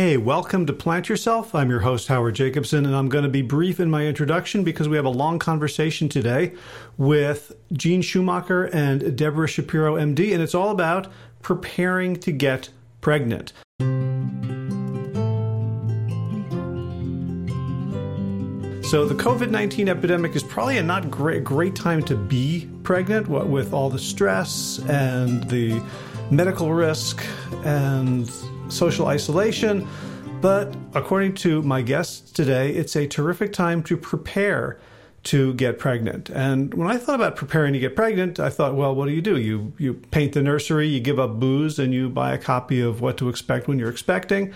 Hey, welcome to Plant Yourself. I'm your host, Howard Jacobson, and I'm going to be brief in my introduction because we have a long conversation today with Jeanne Schumacher and Debra Shapiro, MD, and it's all about preparing to get pregnant. So the COVID nineteen epidemic is probably a not great great time to be pregnant. What with all the stress and the medical risk and social isolation. But according to my guests today, it's a terrific time to prepare to get pregnant. And when I thought about preparing to get pregnant, I thought, well, what do you do? You you paint the nursery, you give up booze, and you buy a copy of What to Expect When You're Expecting.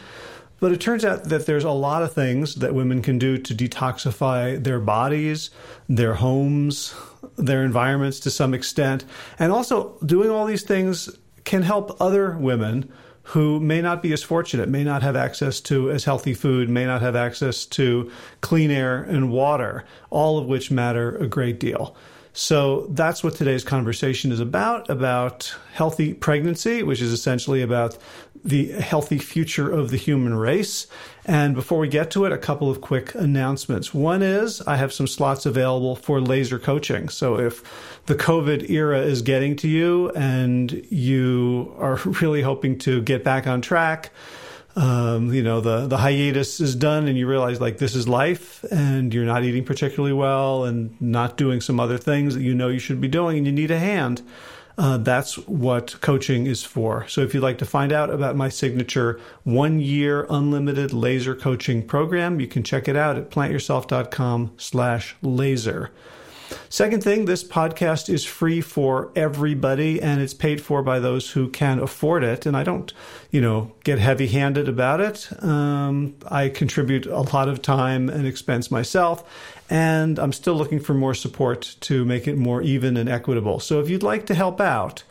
But it turns out that there's a lot of things that women can do to detoxify their bodies, their homes, their environments to some extent. And also, doing all these things can help other women who may not be as fortunate, may not have access to as healthy food, may not have access to clean air and water, all of which matter a great deal. So that's what today's conversation is about about healthy pregnancy, which is essentially about the healthy future of the human race. And before we get to it, a couple of quick announcements. One is I have some slots available for laser coaching. So if the COVID era is getting to you and you are really hoping to get back on track, um, you know the the hiatus is done and you realize like this is life and you're not eating particularly well and not doing some other things that you know you should be doing and you need a hand uh, that's what coaching is for so if you'd like to find out about my signature one year unlimited laser coaching program you can check it out at plantyourself.com slash laser Second thing, this podcast is free for everybody and it's paid for by those who can afford it. And I don't, you know, get heavy handed about it. Um, I contribute a lot of time and expense myself. And I'm still looking for more support to make it more even and equitable. So if you'd like to help out,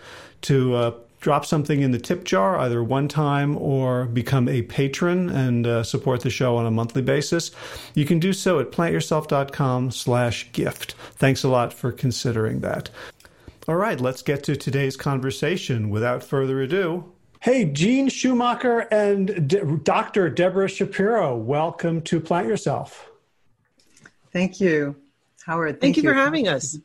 to uh, drop something in the tip jar, either one time or become a patron and uh, support the show on a monthly basis, you can do so at plantyourself.com slash gift. Thanks a lot for considering that. All right, let's get to today's conversation. Without further ado, Hey, Jeanne Schumacher and Dr. Debra Shapiro, welcome to Plant Yourself. Thank you, Howard. Thank, thank you, you for having us.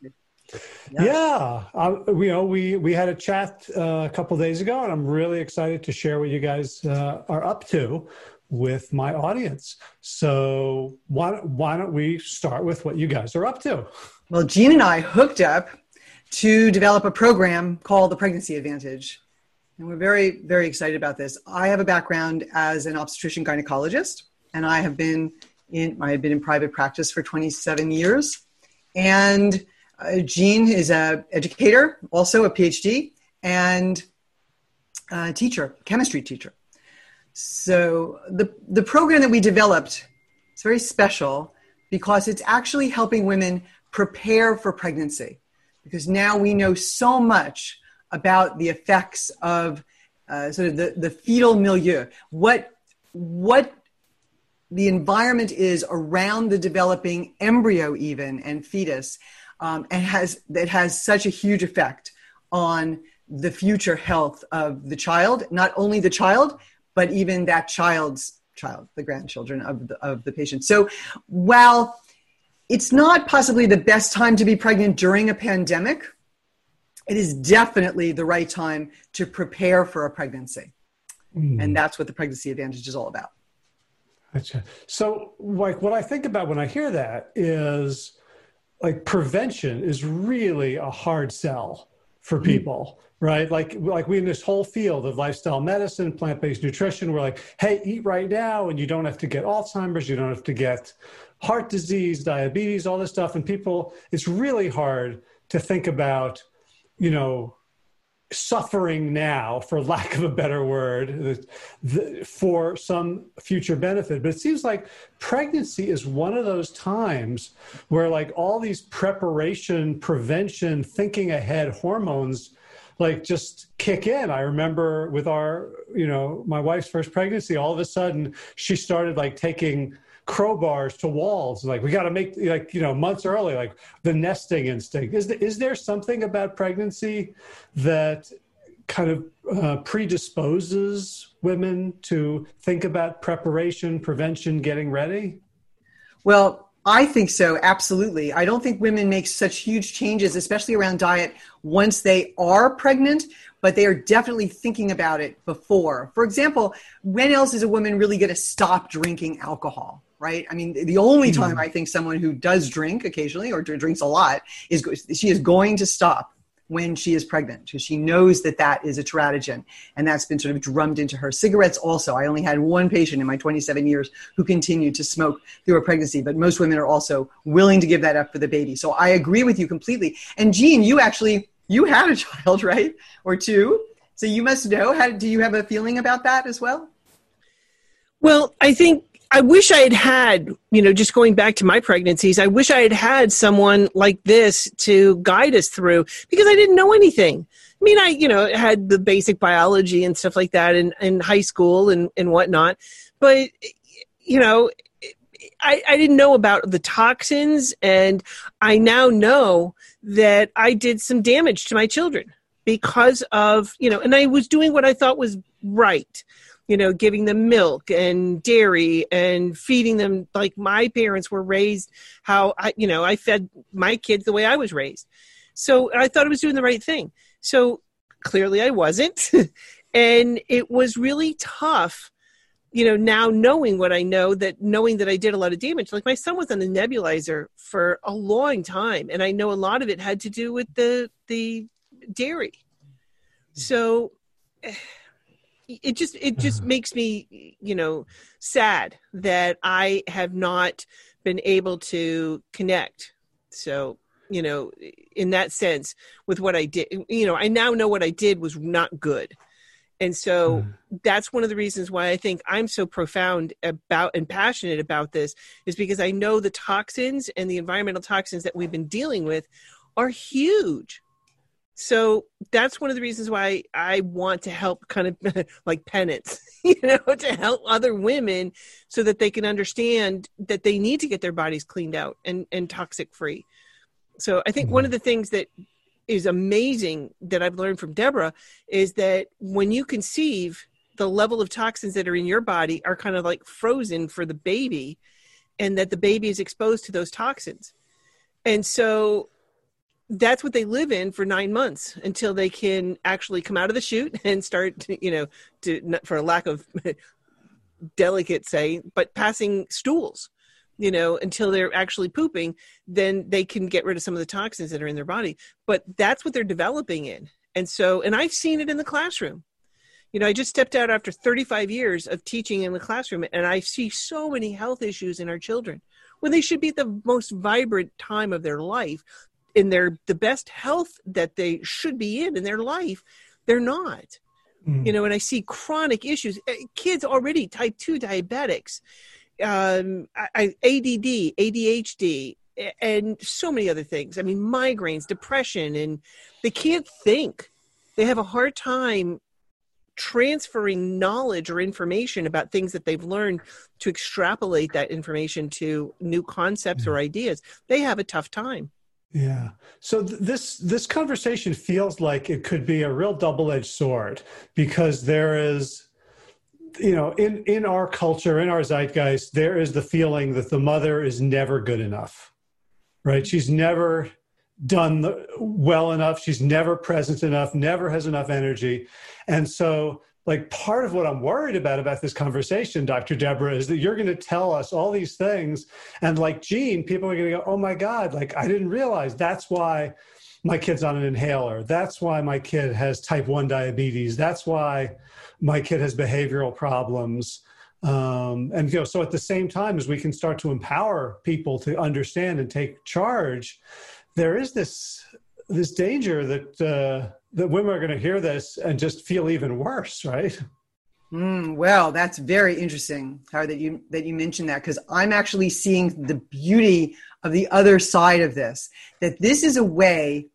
Yeah, uh, you know, we we had a chat uh, a couple days ago, and I'm really excited to share what you guys uh, are up to with my audience. So why why don't we start with what you guys are up to? Well, Jeanne and I hooked up to develop a program called the Pregnancy Advantage, and we're very very excited about this. I have a background as an obstetrician gynecologist, and I have been in I have been in private practice for 27 years, and uh, Jeanne is a educator, also a PhD, and a teacher, chemistry teacher. So the the program that we developed is very special because it's actually helping women prepare for pregnancy. Because now we know so much about the effects of uh, sort of the, the fetal milieu, what what the environment is around the developing embryo, even and fetus, um, and has that has such a huge effect on the future health of the child, not only the child, but even that child's child, the grandchildren of the, of the patient. So while it's not possibly the best time to be pregnant during a pandemic, it is definitely the right time to prepare for a pregnancy. Mm. And that's what the pregnancy advantage is all about. Gotcha. So, like, what I think about when I hear that is like prevention is really a hard sell for mm-hmm. people right like like we in this whole field of lifestyle medicine plant-based nutrition we're like hey eat right now and you don't have to get alzheimer's you don't have to get heart disease diabetes all this stuff and people it's really hard to think about you know suffering now, for lack of a better word, the, for some future benefit. But it seems like pregnancy is one of those times where, like, all these preparation, prevention, thinking ahead hormones like just kick in. I remember with our, you know, my wife's first pregnancy, all of a sudden she started like taking crowbars to walls. Like we got to make like you know months early, like the nesting instinct. Is there, is there something about pregnancy that kind of uh, predisposes women to think about preparation, prevention, getting ready? Well, I think so, absolutely. I don't think women make such huge changes, especially around diet, once they are pregnant, but they are definitely thinking about it before. For example, when else is a woman really going to stop drinking alcohol? Right? I mean, the only time mm. I think someone who does drink occasionally or drinks a lot is she is going to stop when she is pregnant because she knows that that is a teratogen and that's been sort of drummed into her cigarettes also. I only had one patient in my 27 years who continued to smoke through a pregnancy but most women are also willing to give that up for the baby. So i agree with you completely. And Jeanne you actually you had a child right? Or two. So you must know. How do you have a feeling about that as well? Well i think I wish I had had, you know, just going back to my pregnancies, I wish I had had someone like this to guide us through because I didn't know anything. I mean, I, you know, had the basic biology and stuff like that in, in high school and, and whatnot. But, you know, I, I didn't know about the toxins. And I now know that I did some damage to my children because of, you know, and I was doing what I thought was right you know, giving them milk and dairy and feeding them like my parents were raised, how I, you know, I fed my kids the way I was raised. So I thought I was doing the right thing. So clearly I wasn't. and it was really tough, you know, now knowing what I know that knowing that I did a lot of damage. Like my son was on the nebulizer for a long time. And I know a lot of it had to do with the, the dairy. So eh, it just it just uh-huh. makes me you know sad that i have not been able to connect so you know in that sense with what i did you know i now know what i did was not good and so mm. that's one of the reasons why i think i'm so profound about and passionate about this is because i know the toxins and the environmental toxins that we've been dealing with are huge so that's one of the reasons why I want to help kind of like penance, you know, to help other women so that they can understand that they need to get their bodies cleaned out and, and toxic free. So I think one mm-hmm. of the things that is amazing that I've learned from Debra is that when you conceive, the level of toxins that are in your body are kind of like frozen for the baby, and that the baby is exposed to those toxins. And so that's what they live in for nine months until they can actually come out of the chute and start, to, you know, to for a lack of delicate say, but passing stools, you know, until they're actually pooping, then they can get rid of some of the toxins that are in their body. But that's what they're developing in. And so, and I've seen it in the classroom. You know, I just stepped out after 35 years of teaching in the classroom, and I see so many health issues in our children when they should be at the most vibrant time of their life in their the best health that they should be in in their life they're not. Mm. you know and i see chronic issues. Eh, kids already type 2 diabetics um, I, add adhd and so many other things. I mean migraines depression and they can't think. They have a hard time transferring knowledge or information about things that they've learned to extrapolate that information to new concepts mm. or ideas. They have a tough time yeah. So th- this this conversation feels like it could be a real double-edged sword because there is you know in in our culture in our zeitgeist there is the feeling that the mother is never good enough. Right? She's never done the, well enough, she's never present enough, never has enough energy. And so like part of what I'm worried about about this conversation, Dr. Debra, is that you're going to tell us all these things, and like Jeanne, people are going to go, "Oh my God! Like I didn't realize that's why my kid's on an inhaler. That's why my kid has type one diabetes. That's why my kid has behavioral problems." Um, and you know, so at the same time as we can start to empower people to understand and take charge, there is this this danger that. Uh, that women are going to hear this and just feel even worse, right? Mm, well, that's very interesting, Howard, that you that you mentioned that because I'm actually seeing the beauty of the other side of this. That this is a way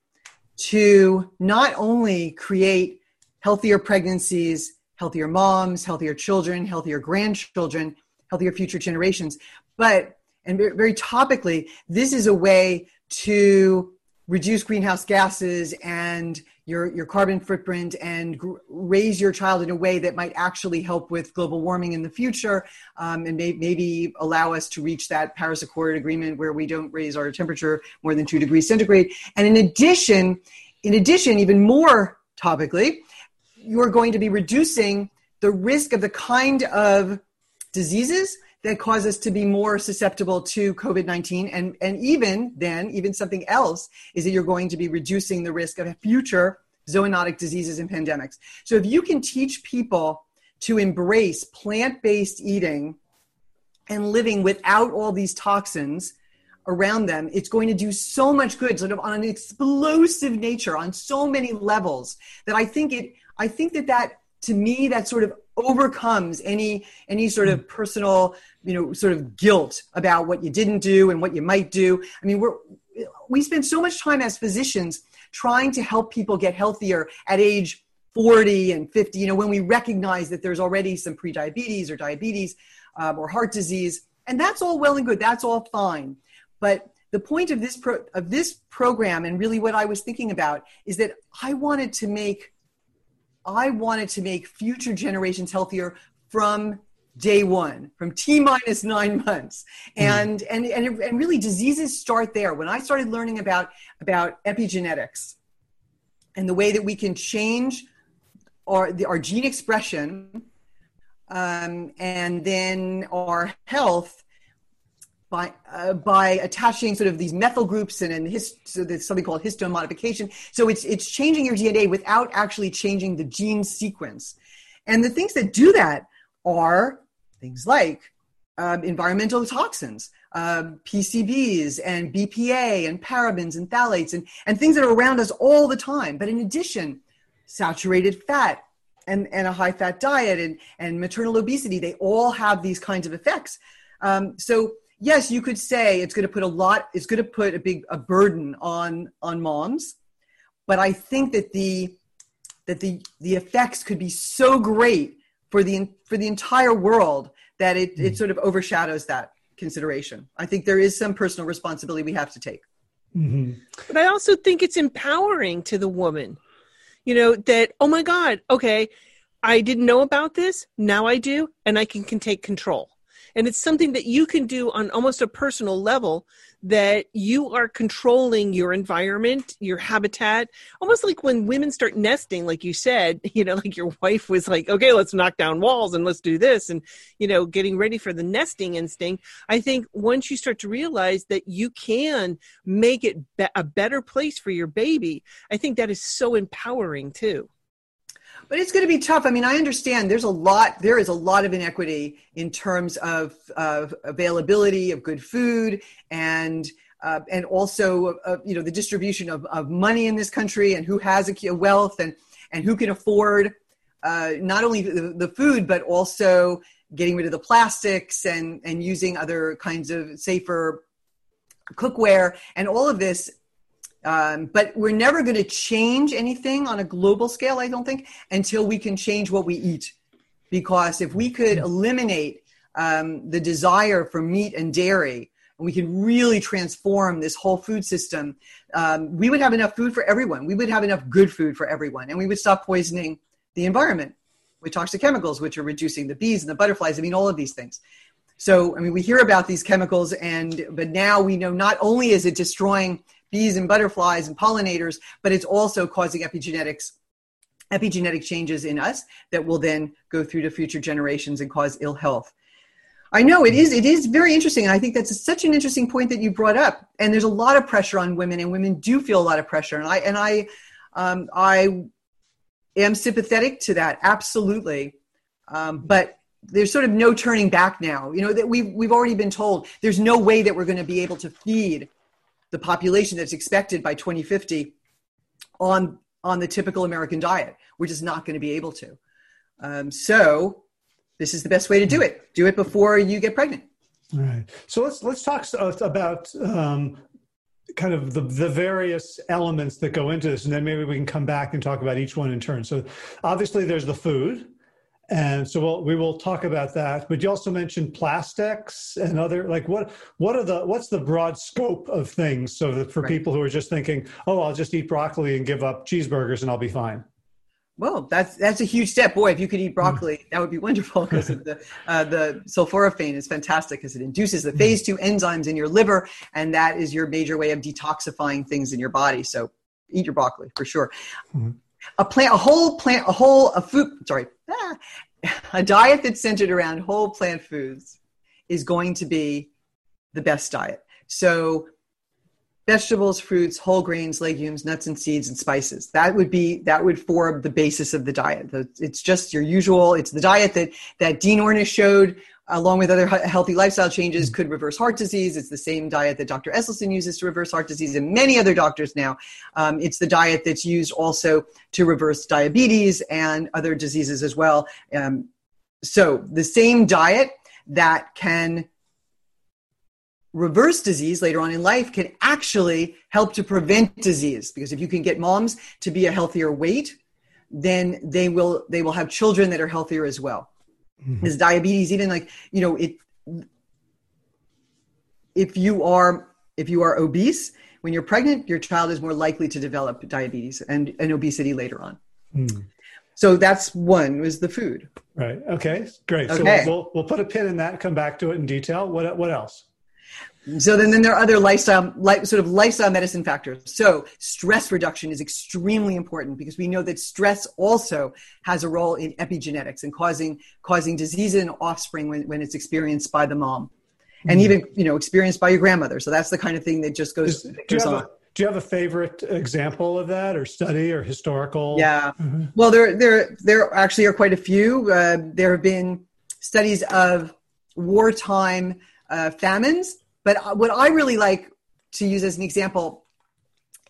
to not only create healthier pregnancies, healthier moms, healthier children, healthier grandchildren, healthier future generations, but and very topically, this is a way to reduce greenhouse gases and your, your carbon footprint and gr- raise your child in a way that might actually help with global warming in the future um, and may, maybe allow us to reach that Paris Accord agreement where we don't raise our temperature more than two degrees centigrade. And in addition, in addition, even more topically, you're going to be reducing the risk of the kind of diseases that cause us to be more susceptible to COVID 19. And, and even then, even something else is that you're going to be reducing the risk of future zoonotic diseases and pandemics. So if you can teach people to embrace plant based eating and living without all these toxins around them, it's going to do so much good, sort of on an explosive nature, on so many levels, that I think it, I think that that, to me, that sort of overcomes any any sort of personal you know sort of guilt about what you didn't do and what you might do. I mean we're we spend so much time as physicians trying to help people get healthier at age 40 and 50 you know when we recognize that there's already some prediabetes or diabetes um, or heart disease and that's all well and good that's all fine. But the point of this pro- of this program and really what i was thinking about is that i wanted to make I wanted to make future generations healthier from day one, from T minus nine months. Hmm. And, mm. and, and, and really diseases start there. When I started learning about, about epigenetics and the way that we can change our, the, our gene expression um, and then our health by uh, by attaching sort of these methyl groups and, and so there's something called histone modification. So it's it's changing your DNA without actually changing the gene sequence. And the things that do that are things like um, environmental toxins, um, PCBs and BPA and parabens and phthalates and, and things that are around us all the time. But in addition, saturated fat and, and a high fat diet and, and maternal obesity, they all have these kinds of effects. Um, so yes, you could say it's going to put a lot, it's going to put a big a burden on on moms, but I think that the that the the effects could be so great for the for the entire world that it, it hmm. sort of overshadows that consideration. I think there is some personal responsibility we have to take. Mm-hmm. But I also think it's empowering to the woman, you know, that, oh my God, okay, I didn't know about this. Now I do, and I can, can take control and it's something that you can do on almost a personal level that you are controlling your environment your habitat almost like when women start nesting like you said you know like your wife was like okay let's knock down walls and let's do this and you know getting ready for the nesting instinct. I think once you start to realize that you can make it be- a better place for your baby i think that is so empowering too but it's going to be tough. I mean, I understand there's a lot, there is a lot of inequity in terms of, of availability of good food and uh, and also uh, you know the distribution of, of money in this country and who has a wealth and and who can afford uh, not only the, the, food but also getting rid of the plastics and and using other kinds of safer cookware and all of this um, but we're never going to change anything on a global scale, I don't think, until we can change what we eat. Because if we could eliminate um, the desire for meat and dairy, and we can really transform this whole food system, um, we would have enough food for everyone. We would have enough good food for everyone, and we would stop poisoning the environment with toxic chemicals, which are reducing the bees and the butterflies. I mean, all of these things. So, I mean, we hear about these chemicals, and but now we know not only is it destroying bees and butterflies and pollinators, but it's also causing epigenetics epigenetic changes in us that will then go through to future generations and cause ill health. I know it is it is very interesting and I think that's such an interesting point that you brought up. And there's a lot of pressure on women and women do feel a lot of pressure. And I and I um, I am sympathetic to that absolutely. Um, but there's sort of no turning back now. You know that we've we've already been told there's no way that we're going to be able to feed the population that's expected by 2050 on on the typical American diet. We're just not going to be able to. Um, so this is the best way to do it. Do it before you get pregnant. Right. So let's let's talk about um, kind of the, the various elements that go into this, and then maybe we can come back and talk about each one in turn. So obviously, there's the food, And so we'll, we will talk about that. But you also mentioned plastics and other like what what are the what's the broad scope of things so that for right. people who are just thinking, oh, I'll just eat broccoli and give up cheeseburgers and I'll be fine. Well, that's that's a huge step, boy. If you could eat broccoli, mm. that would be wonderful because the uh, the sulforaphane is fantastic because it induces the mm. phase two enzymes in your liver, and that is your major way of detoxifying things in your body. So, eat your broccoli for sure. Mm. A plant, a whole plant, a whole a food. Sorry, a diet that's centered around whole plant foods is going to be the best diet. So vegetables, fruits, whole grains, legumes, nuts and seeds and spices. That would be that would form the basis of the diet. It's just your usual. It's the diet that that Dean Ornish showed, along with other healthy lifestyle changes, could reverse heart disease. It's the same diet that Dr. Esselstyn uses to reverse heart disease, and many other doctors now. Um, it's the diet that's used also to reverse diabetes and other diseases as well. Um, so the same diet that can reverse disease later on in life can actually help to prevent disease because if you can get moms to be a healthier weight then they will they will have children that are healthier as well mm-hmm. because diabetes even like you know it if you are if you are obese when you're pregnant your child is more likely to develop diabetes and, and obesity later on. Mm. so that's one was the food. Right. Okay. Great. Okay. so we'll, we'll put a pin in that come back to it in detail. What what else so then, then there are other lifestyle, like, sort of lifestyle medicine factors. So stress reduction is extremely important because we know that stress also has a role in epigenetics and causing causing disease in offspring when, when it's experienced by the mom, and mm even you know experienced by your grandmother. So that's the kind of thing that just goes. Is, do, you have a, do you have a favorite example of that, or study, or historical? Yeah. Mm-hmm. Well, there there there actually are quite a few. Uh, there have been studies of wartime uh, famines but what I really like to use as an example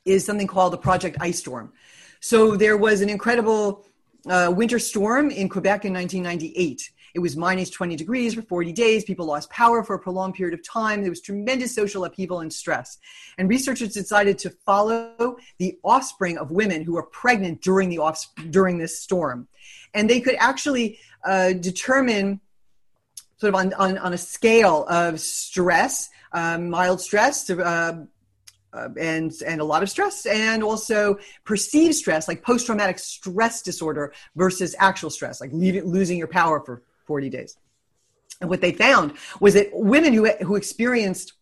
is something called the Project Ice Storm. So there was an incredible uh, winter storm in Quebec in 1998. It was minus 20 degrees for 40 days. People lost power for a prolonged period of time. There was tremendous social upheaval and stress. And researchers decided to follow the offspring of women who were pregnant during, the off- during this storm. And they could actually uh, determine, sort of on, on, on a scale of stress, um, mild stress to, uh, uh, and and a lot of stress and also perceived stress like post-traumatic stress disorder versus actual stress like losing your power for 40 days. And what they found was that women who, who experienced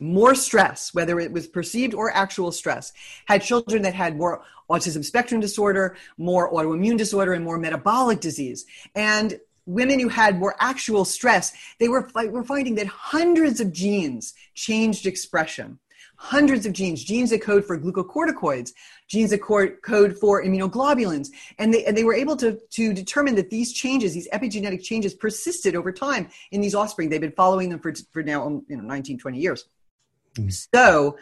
more stress whether it was perceived or actual stress had children that had more autism spectrum disorder more autoimmune disorder and more metabolic disease. And women who had more actual stress, they were, were finding that hundreds of genes changed expression. Hundreds of genes, genes that code for glucocorticoids, genes that code for immunoglobulins. And they, and they were able to, to determine that these changes, these epigenetic changes, persisted over time in these offspring. They've been following them for, for now you know, 19, 20 years. Mm. So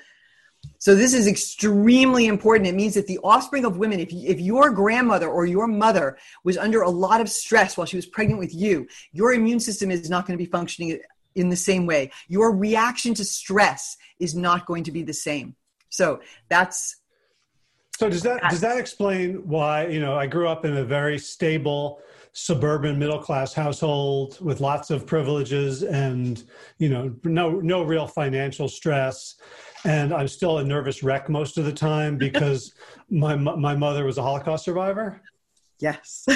so this is extremely important. It means that the offspring of women, if, if your grandmother or your mother was under a lot of stress while she was pregnant with you, your immune system is not going to be functioning in the same way. Your reaction to stress is not going to be the same. So that's. So does that does that explain why you know I grew up in a very stable suburban middle class household with lots of privileges and you know no no real financial stress and I'm still a nervous wreck most of the time because my my mother was a Holocaust survivor. Yes.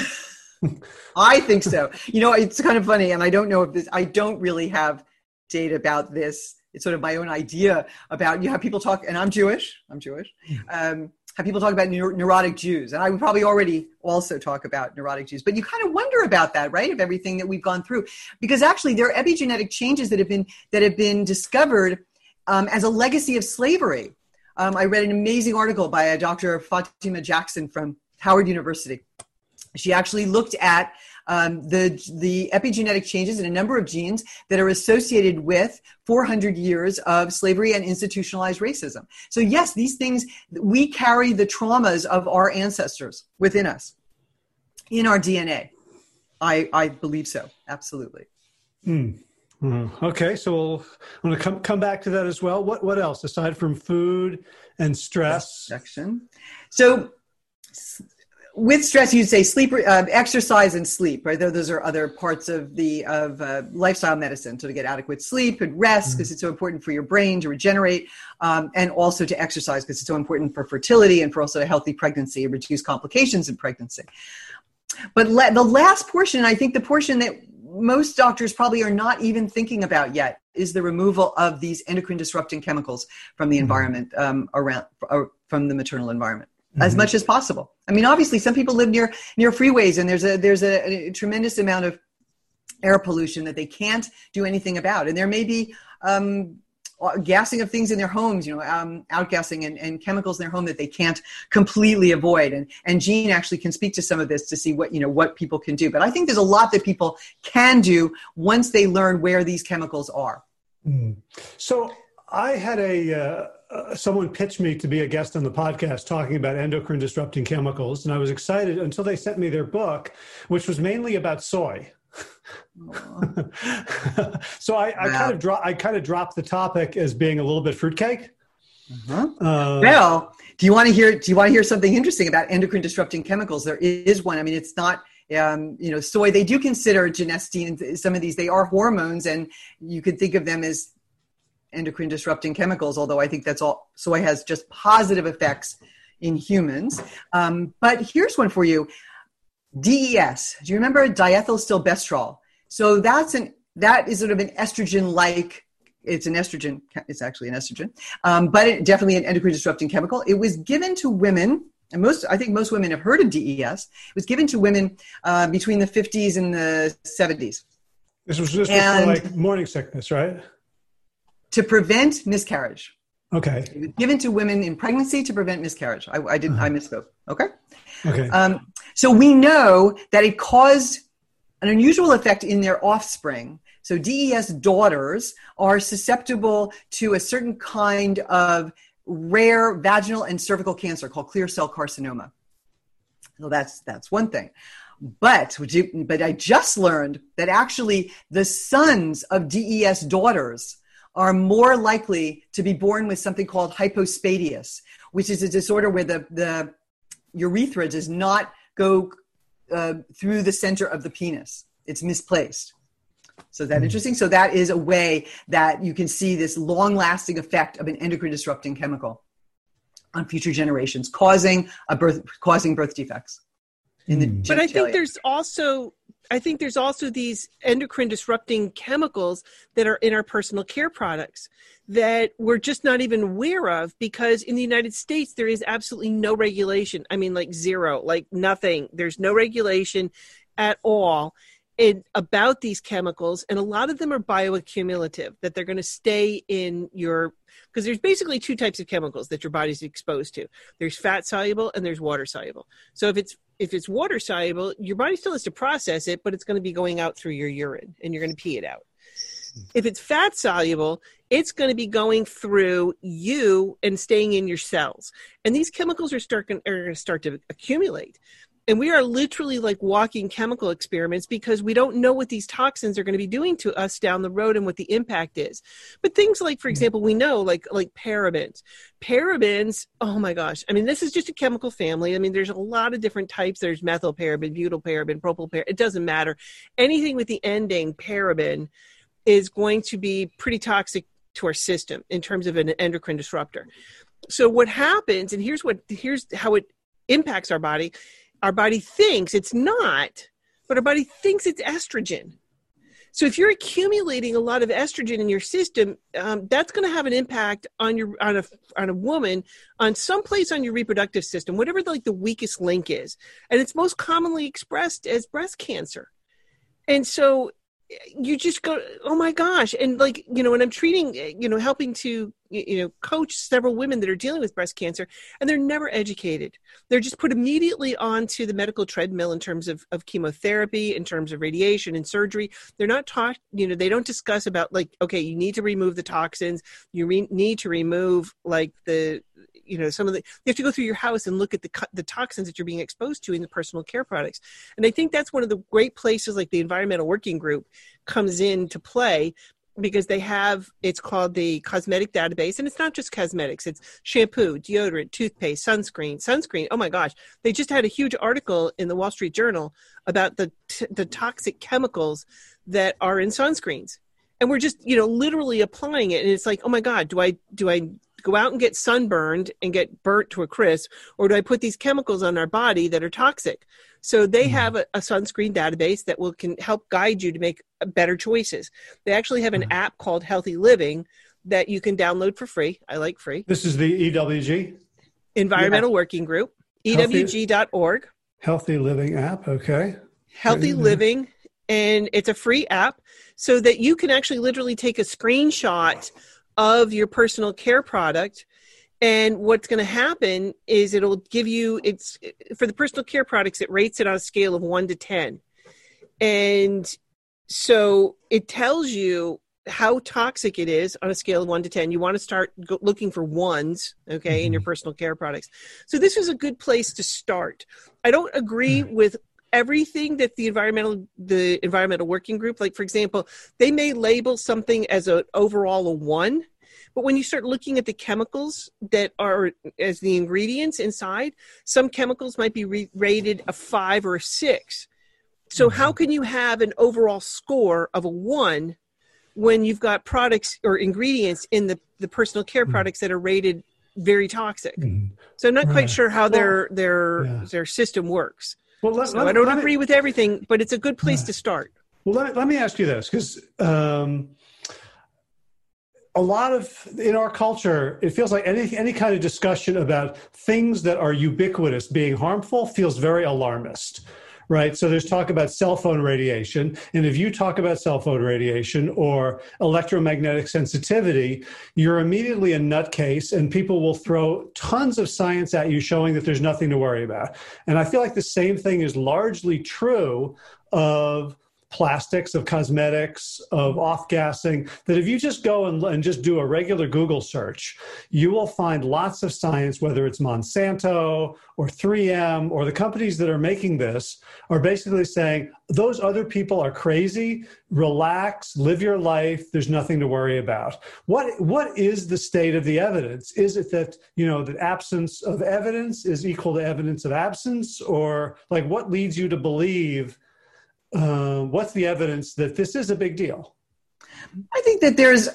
I think so. You know, it's kind of funny, and I don't know if this. I don't really have data about this. It's sort of my own idea about you have people talk, and I'm Jewish. I'm Jewish. Hmm. Um, people talk about neurotic Jews, and I would probably already also talk about neurotic Jews. But you kind of wonder about that, right? Of everything that we've gone through, because actually there are epigenetic changes that have been that have been discovered um, as a legacy of slavery. Um, I read an amazing article by a Dr. Fatima Jackson from Howard University. She actually looked at um, the, the epigenetic changes in a number of genes that are associated with 400 years of slavery and institutionalized racism. So, yes, these things, we carry the traumas of our ancestors within us, in our DNA. I, I believe so, absolutely. Mm. Mm, okay, so we'll, I'm going to come come back to that as well. What what else aside from food and stress? Section. So with stress, you'd say sleep, uh, exercise, and sleep. Right, those are other parts of the of uh, lifestyle medicine. So to get adequate sleep and rest, because mm-hmm. it's so important for your brain to regenerate, um, and also to exercise because it's so important for fertility and for also a healthy pregnancy and reduce complications in pregnancy. But le- the last portion, I think, the portion that most doctors probably are not even thinking about yet is the removal of these endocrine disrupting chemicals from the mm-hmm. environment um, around uh, from the maternal environment mm-hmm. as much as possible. I mean, obviously, some people live near near freeways, and there's a there's a, a tremendous amount of air pollution that they can't do anything about, and there may be um, gassing of things in their homes, you know, um, outgassing and, and chemicals in their home that they can't completely avoid. And, and Jeanne actually can speak to some of this to see what, you know, what people can do. But I think there's a lot that people can do once they learn where these chemicals are. Mm. So I had a, uh, uh, someone pitched me to be a guest on the podcast talking about endocrine disrupting chemicals. And I was excited until they sent me their book, which was mainly about soy. so I, I kind of drop I kind of dropped the topic as being a little bit fruitcake. Uh-huh. Uh, well, do you want to hear? Do you want to hear something interesting about endocrine disrupting chemicals? There is one. I mean, it's not. Um, you know, soy. They do consider genistein. Some of these they are hormones, and you could think of them as endocrine disrupting chemicals. Although I think that's all. Soy has just positive effects in humans. Um, but here's one for you. DES. Do you remember diethylstilbestrol? So that's an that is sort of an estrogen like. It's an estrogen. It's actually an estrogen, um, but it, definitely an endocrine disrupting chemical. It was given to women, and most I think most women have heard of DES. It was given to women uh, between the 50s and the 70s. This was just for like morning sickness, right? To prevent miscarriage. Okay. Given to women in pregnancy to prevent miscarriage. I, I didn't. Uh-huh. I misspoke. Okay. Okay. Um, so we know that it caused an unusual effect in their offspring. So DES daughters are susceptible to a certain kind of rare vaginal and cervical cancer called clear cell carcinoma. So that's that's one thing. But but I just learned that actually the sons of DES daughters are more likely to be born with something called hypospadias, which is a disorder where the, the urethra does not go uh, through the center of the penis. It's misplaced. So is that hmm. interesting? So that is a way that you can see this long-lasting effect of an endocrine disrupting chemical on future generations, causing a birth, causing birth defects in the. Hmm. But I think there's also I think there's also these endocrine disrupting chemicals that are in our personal care products that we're just not even aware of because in the United States there is absolutely no regulation. I mean, like zero, like nothing. There's no regulation at all in, about these chemicals, and a lot of them are bioaccumulative, that they're going to stay in your because there's basically two types of chemicals that your body's exposed to. There's fat soluble and there's water soluble. So if it's if it's water soluble, your body still has to process it, but it's going to be going out through your urine and you're going to pee it out. If it's fat soluble, it's going to be going through you and staying in your cells. And these chemicals are, start, are going to start to accumulate. And we are literally like walking chemical experiments because we don't know what these toxins are going to be doing to us down the road and what the impact is. But things like, for mm-hmm. example, we know like like parabens. Parabens, oh my gosh. I mean, this is just a chemical family. I mean, there's a lot of different types. There's methyl paraben, butyl paraben, propyl paraben. It doesn't matter. Anything with the ending paraben is going to be pretty toxic to our system in terms of an endocrine disruptor. So what happens, and here's what here's how it impacts our body our body thinks it's not, but our body thinks it's estrogen. So if you're accumulating a lot of estrogen in your system, um, that's going to have an impact on your on a on a woman on some place on your reproductive system, whatever the, like the weakest link is, and it's most commonly expressed as breast cancer. And so you just go oh my gosh. And like you know when i'm treating you know helping to you know coach several women that are dealing with breast cancer and they're never educated. They're just put immediately onto the medical treadmill in terms of, of chemotherapy in terms of radiation and surgery. They're not taught you know they don't discuss about like okay you need to remove the toxins. You re- need to remove like the you know some of the you have to go through your house and look at the the toxins that you're being exposed to in the personal care products. And i think that's one of the great places like the environmental working group comes in to play because they have it's called the cosmetic database. And it's not just cosmetics. It's shampoo deodorant toothpaste sunscreen sunscreen. Oh my gosh. They just had a huge article in the wall street journal about the t- the toxic chemicals that are in sunscreens. And we're just you know literally applying it. And it's like oh my god do i do i go out and get sunburned and get burnt to a crisp or do i put these chemicals on our body that are toxic so they mm-hmm. have a, a, sunscreen database that will can help guide you to make better choices. They actually have an mm-hmm. app called Healthy Living that you can download for free. I like free. This is the EWG Environmental yeah. Working Group, ewg.org. Healthy Living app, okay. Healthy Living and it's a free app so that you can actually literally take a screenshot of your personal care product and what's going to happen is it'll give you it's for the personal care products it rates it on a scale of 1 to 10 and so it tells you how toxic it is on a scale of 1 to 10 you want to start looking for ones okay mm-hmm. in your mm-hmm. personal care products so this is a good place to start i don't agree mm-hmm. with everything that the environmental the environmental working group like for example they may label something as an overall a 1 but when you start looking at the chemicals that are as the ingredients inside, some chemicals might be re- rated a five or a six. So, mm-hmm. how can you have an overall score of a one when you've got products or ingredients in the, the personal care mm-hmm. products that are rated very toxic? Mm-hmm. So, I'm not right. quite sure how well, their their yeah. their system works. Well, let, so let, I don't agree me, with everything, but it's a good place to start. Well, let, let me ask you this because um, a lot of in our culture it feels like any any kind of discussion about things that are ubiquitous being harmful feels very alarmist right? So there's talk about cell phone radiation. And if you talk about cell phone radiation or electromagnetic sensitivity you're immediately a nutcase and people will throw tons of science at you showing that there's nothing to worry about. And i feel like the same thing is largely true of plastics, of cosmetics, of off gassing, that if you just go and, and, just do a regular Google search, you will find lots of science, whether it's Monsanto or 3M or the companies that are making this, are basically saying those other people are crazy, relax, live your life, there's nothing to worry about. What, what is the state of the evidence? Is it that, you know, that absence of evidence is equal to evidence of absence? Or like what leads you to believe? Uh, what's the evidence that this is a big deal? I think that there's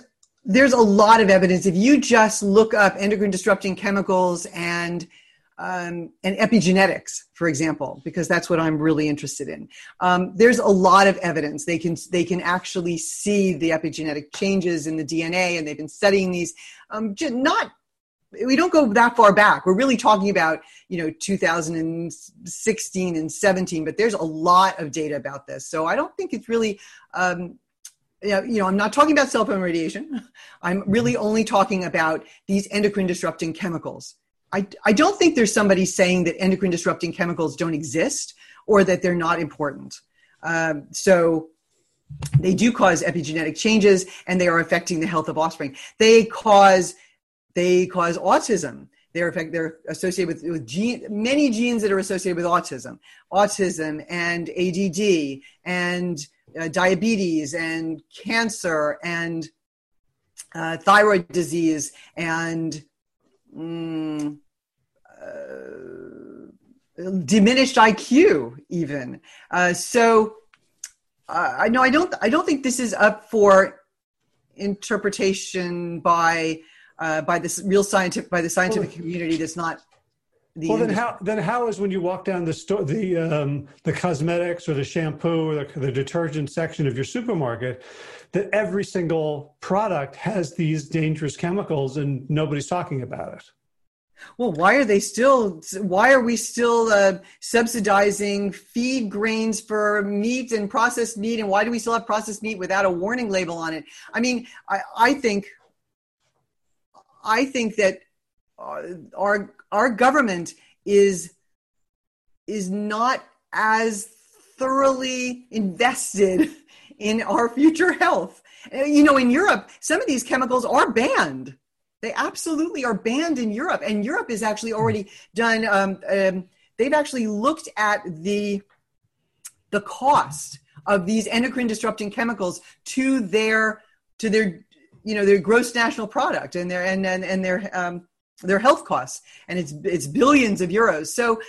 there's a lot of evidence. If you just look up endocrine disrupting chemicals and um, and epigenetics, for example, because that's what I'm really interested in. Um, there's a lot of evidence. They can they can actually see the epigenetic changes in the DNA, and they've been studying these. Um, not we don't go that far back. We're really talking about, you know, 2016 and 17, but there's a lot of data about this. So I don't think it's really, um, you know, I'm not talking about cell phone radiation. I'm really only talking about these endocrine disrupting chemicals. I, I don't think there's somebody saying that endocrine disrupting chemicals don't exist or that they're not important. Um, so they do cause epigenetic changes and they are affecting the health of offspring. They cause they cause autism. They're, effect, they're associated with, with gene, many genes that are associated with autism, autism and ADD and uh, diabetes and cancer and uh, thyroid disease and mm, uh, diminished IQ even. Uh, so uh, I know I don't I don't think this is up for interpretation by uh, by this real scientific by the scientific well, community that's not the well industry. then how then how is when you walk down the store the um, the cosmetics or the shampoo or the, the detergent section of your supermarket that every single product has these dangerous chemicals and nobody's talking about it? Well why are they still why are we still uh, subsidizing feed grains for meat and processed meat? And why do we still have processed meat without a warning label on it? I mean i, I think I think that uh, our our government is is not as thoroughly invested in our future health. Uh, you know, in Europe, some of these chemicals are banned. They absolutely are banned in Europe, and Europe has actually already done. Um, um, they've actually looked at the the cost of these endocrine disrupting chemicals to their to their you know their gross national product and their and and, and their um, their health costs and it's it's billions of euros so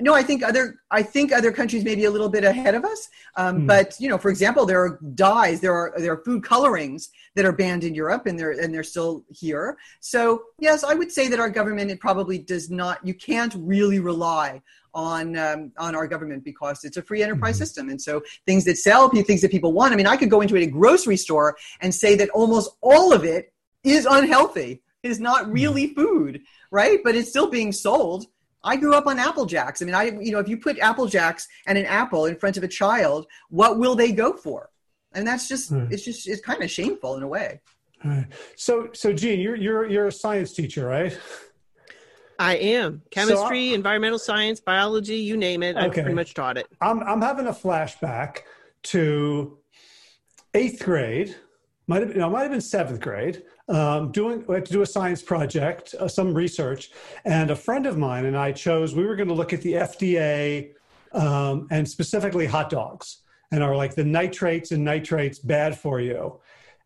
no, I think other I think other countries may be a little bit ahead of us. Um, mm. But you know, for example, there are dyes, there are there are food colorings that are banned in Europe, and they're and they're still here. So yes, I would say that our government it probably does not. You can't really rely on um, on our government because it's a free enterprise mm-hmm. system, and so things that sell, things that people want. I mean, I could go into a grocery store and say that almost all of it is unhealthy. It is not really mm. food, right? But it's still being sold I grew up on Apple Jacks. I mean, I you know, if you put Apple Jacks and an apple in front of a child, what will they go for? And that's just right. it's just it's kind of shameful in a way. So so Jeanne, you're you're you're a science teacher, right? I am chemistry, so environmental science, biology, you name it. I've pretty much taught it. I'm I'm having a flashback to eighth grade. Might have been, no, might have been seventh grade um, doing we had to do a science project, uh, some research, and a friend of mine and I chose we were going to look at the FDA um, and specifically hot dogs and are like the nitrites and nitrates bad for you.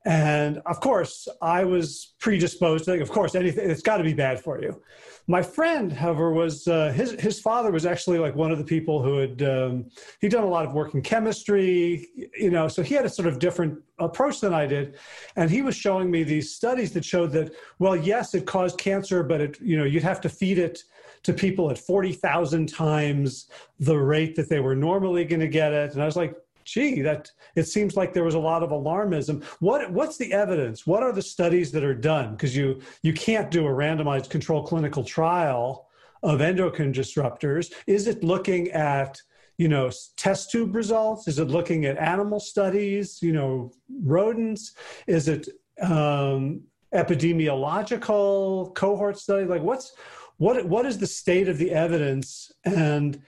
And of course, I was predisposed to think, of course, anything it's got to be bad for you. My friend, however, was uh, his his father was actually like one of the people who had um, he'd done a lot of work in chemistry, you know, so he had a sort of different approach than I did, and he was showing me these studies that showed that well, yes, it caused cancer, but it you know you'd have to feed it to people at forty thousand times the rate that they were normally going to get it, and I was like, gee, that it seems like there was a lot of alarmism. What what's the evidence? What are the studies that are done? Because you you can't do a randomized control clinical trial of endocrine disruptors. Is it looking at you know test tube results? Is it looking at animal studies? You know, rodents? Is it um, epidemiological cohort study? Like what's what what is the state of the evidence and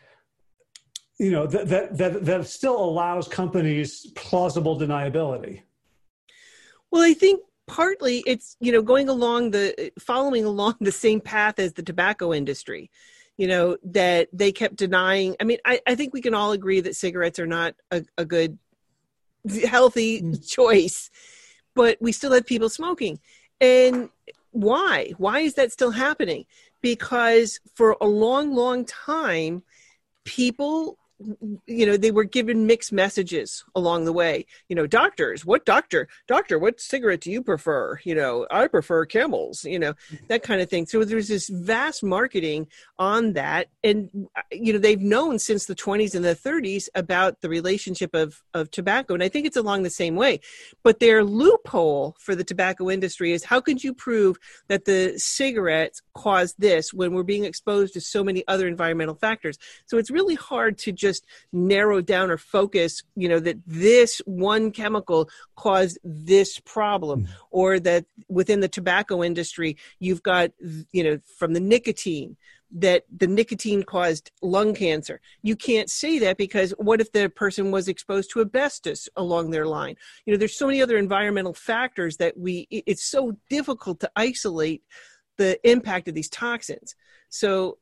you know that, that that that still allows companies plausible deniability. Well i think partly it's you know going along the following along the same path as the tobacco industry you know that they kept denying i mean i, I think we can all agree that cigarettes are not a, a good healthy mm. choice but we still had people smoking. And why? Why is that still happening? Because for a long long time people you know they were given mixed messages along the way. You know doctors what doctor doctor what cigarette do you prefer? You know i prefer camels you know that kind of thing. So there's this vast marketing on that. And uh, you know they've known since the 20s and the 30s about the relationship of of tobacco. And i think it's along the same way. But their loophole for the tobacco industry is how could you prove that the cigarettes cause this when we're being exposed to so many other environmental factors? So it's really hard to just just narrow down or focus, you know, that this one chemical caused this problem, mm-hmm. or that within the tobacco industry, you've got, you know, from the nicotine that the nicotine caused lung cancer. You can't say that because what if the person was exposed to asbestos along their line? You know, there's so many other environmental factors that we, it's so difficult to isolate the impact of these toxins. So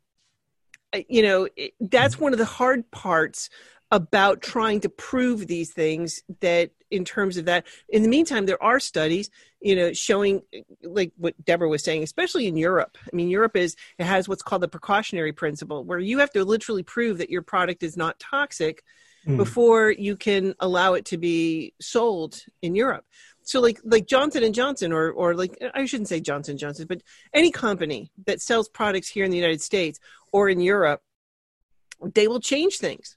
you know that's one of the hard parts about trying to prove these things that in terms of that in the meantime there are studies you know showing like what debra was saying especially in europe i mean europe is it has what's called the precautionary principle where you have to literally prove that your product is not toxic mm. before you can allow it to be sold in europe so like like johnson and johnson or or like i shouldn't say johnson johnson but any company that sells products here in the united states or in europe they will change things.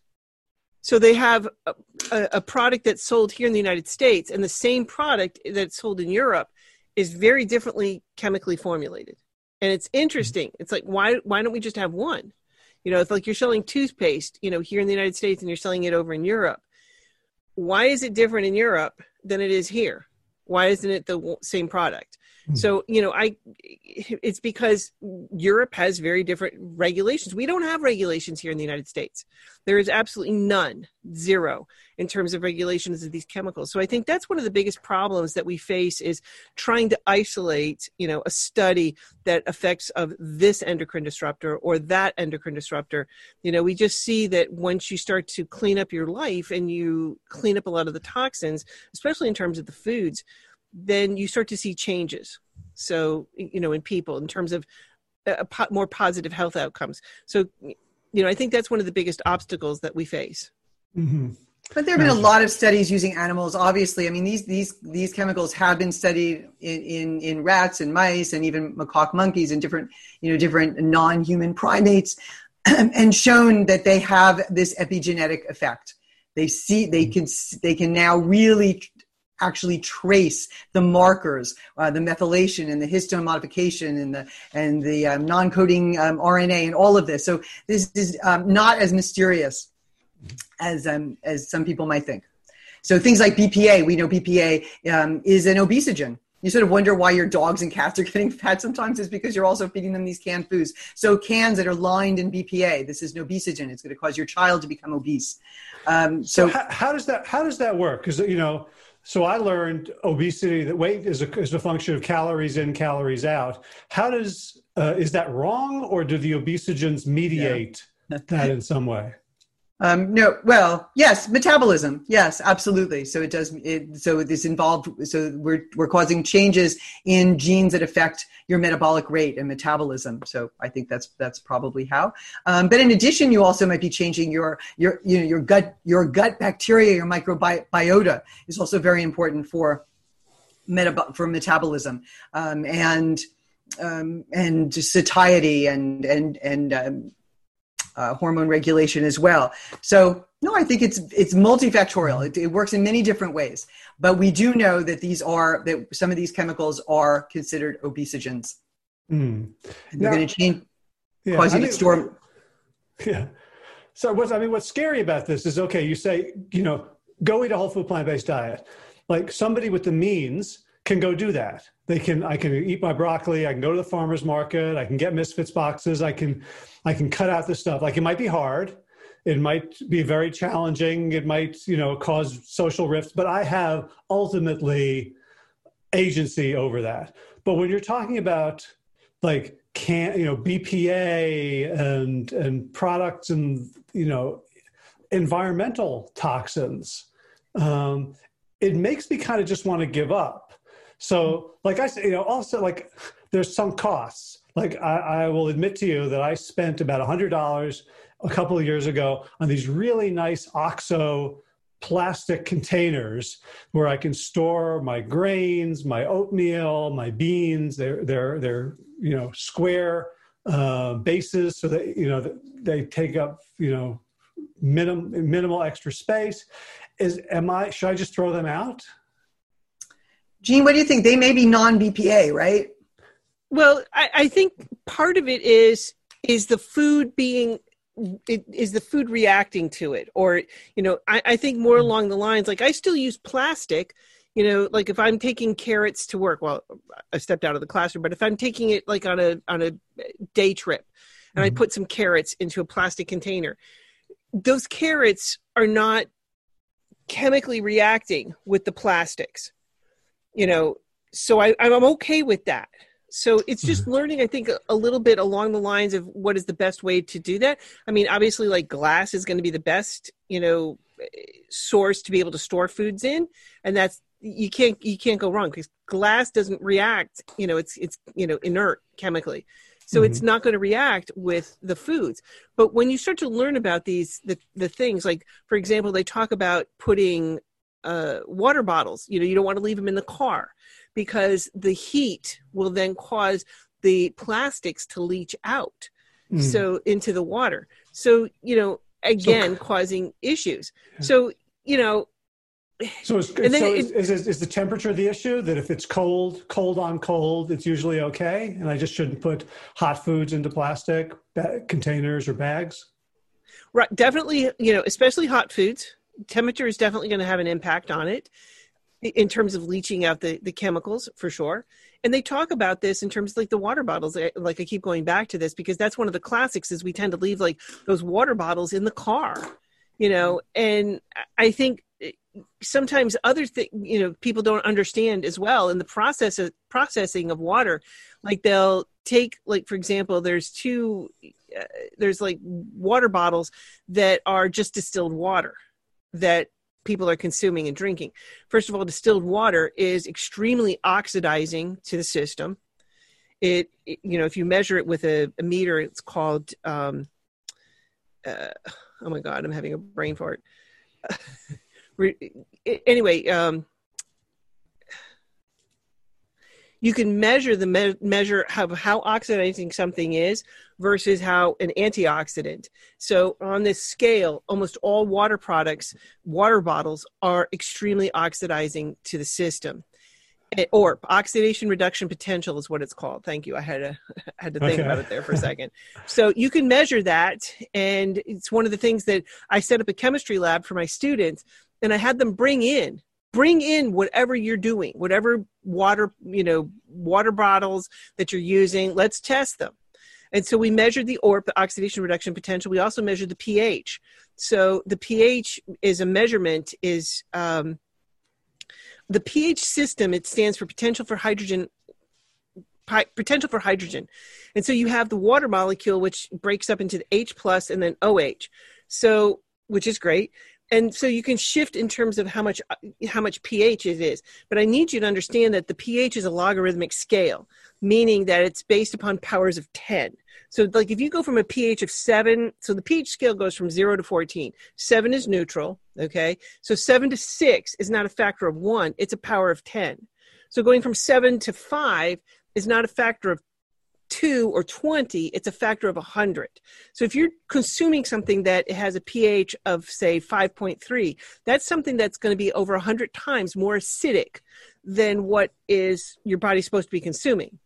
So they have a, a, product that's sold here in the united states and the same product that's sold in europe is very differently chemically formulated. And it's interesting. Mm-hmm. It's like why why don't we just have one? You know it's like you're selling toothpaste you know here in the united states and you're selling it over in europe. Why is it different in europe than it is here why isn't it the same product? Hmm. So, you know, I it's because Europe has very different regulations. We don't have regulations here in the United States. There is absolutely none, zero in terms of regulations of these chemicals. So I think that's one of the biggest problems that we face is trying to isolate, you know, a study that effects of this endocrine disruptor or that endocrine disruptor. You know, we just see that once you start to clean up your life and you clean up a lot of the toxins, especially in terms of the foods, then you start to see changes. So, you know, in people in terms of a po- more positive health outcomes. So, you know, I think that's one of the biggest obstacles that we face. Mm-hmm. But there have been a lot of studies using animals. Obviously, I mean these these these chemicals have been studied in, in, in rats and mice and even macaque monkeys and different you know different non-human primates, and shown that they have this epigenetic effect. They see they can they can now really actually trace the markers, uh, the methylation and the histone modification and the and the um, non-coding um, RNA and all of this. So this is um, not as mysterious as um, as some people might think. So things like BPA, we know BPA um, is an obesogen. You sort of wonder why your dogs and cats are getting fat sometimes is because you're also feeding them these canned foods. So cans that are lined in BPA, this is an obesogen. It's going to cause your child to become obese. Um, so, so how, how, does that how does that work? Because you know, so I learned obesity that weight is a, is a function of calories in, calories out. How does uh, is that wrong, or do the obesogens mediate yeah. that in some way? Um, no, well, yes, metabolism. Yes, absolutely. So it does. It, so it is involved. So we're we're causing changes in genes that affect your metabolic rate and metabolism. So I think that's that's probably how. Um, but in addition, you also might be changing your your you know your gut your gut bacteria, your microbiota is also very important for metab- for metabolism um, and um, and satiety and and and um, uh, hormone regulation as well. So no, I think it's it's multifactorial. It, it, works in many different ways, but we do know that these are that some of these chemicals are considered obesogens. Mm. And they're going to change, yeah, cause you I mean, to store. Yeah. So what's I mean, what's scary about this is okay. You say you know go eat a whole food plant based diet. Like somebody with the means can go do that. They can I can eat my broccoli, I can go to the farmers market, I can get misfits boxes, I can I can cut out the stuff. Like it might be hard. It might be very challenging. It might, you know, cause social rifts, but I have ultimately agency over that. But when you're talking about like can you know BPA and and products and you know environmental toxins, um, it makes me kind of just want to give up so, like I said, you know, also like there's some costs. Like I, I will admit to you that I spent about hundred dollars a couple of years ago on these really nice OXO plastic containers where I can store my grains, my oatmeal, my beans. They're they're they're you know square uh, bases so that you know they take up you know minimum minimal extra space. Is am I should I just throw them out? Jeanne, what do you think? They may be non BPA, right? Well, I, I, think part of it is is the food being it, is the food reacting to it, or you know, I, I think more along the lines like I still use plastic. You know, like if I'm taking carrots to work, well, I stepped out of the classroom, but if I'm taking it like on a on a day trip, and mm-hmm. I put some carrots into a plastic container, those carrots are not chemically reacting with the plastics you know so I, i'm okay with that so it's just mm-hmm. learning i think a, a, little bit along the lines of what is the best way to do that i mean obviously like glass is going to be the best you know source to be able to store foods in and that's you can't you can't go wrong because glass doesn't react you know it's it's you know inert chemically so mm-hmm. it's not going to react with the foods but when you start to learn about these the, the things like for example they talk about putting uh, water bottles. You know, you don't want to leave them in the car because the heat will then cause the plastics to leach out mm. so into the water. So, you know, again, so, causing issues. Yeah. So, you know, so, is, so it, is, is, is, the temperature the issue? That if it's cold, cold on cold, it's usually okay, and I just shouldn't put hot foods into plastic containers or bags. Right, definitely. You know, especially hot foods temperature is definitely going to have an impact on it in terms of leaching out the, the chemicals for sure. And they talk about this in terms of like the water bottles like i keep going back to this because that's one of the classics is we tend to leave like those water bottles in the car you know? And i think eh, sometimes other thing you know people don't understand as well in the process of processing of water. Like they'll take like for example there's two uh, there's like water bottles that are just distilled water that people are consuming and drinking. First of all, distilled water is extremely oxidizing to the system. It, it you know, if you measure it with a, a meter, it's called, um, uh, oh my God, I'm having a brain fart. anyway, um, you can measure the me- measure of how oxidizing something is versus how an antioxidant. So on this scale, almost all water products, water bottles are extremely oxidizing to the system. Eh, or oxidation reduction potential is what it's called. Thank you. I had to had to think okay. about it there for a second. so you can measure that, and it's one of the things that I set up a chemistry lab for my students, and I had them bring in bring in whatever you're doing, whatever water you know water bottles that you're using. Let's test them. And so we measured the ORP, the oxidation reduction potential. We also measured the pH. So the pH is a measurement is um, the pH system. It stands for potential for hydrogen potential for hydrogen. And so you have the water molecule, which breaks up into the H plus and then OH. So, which is great and so you can shift in terms of how much how much pH it is. But I need you to understand that the pH is a logarithmic scale, meaning that it's based upon powers of 10. So like if you go from a pH of 7, so the pH scale goes from 0 to 14. 7 is neutral, okay? So 7 to 6 is not a factor of 1, it's a power of 10. So going from 7 to 5 is not a factor of two or 20, it's a factor of 100. So if you're consuming something that has a pH of, say, 5.3, that's something that's going to be over 100 times more acidic than what is your body supposed to be consuming.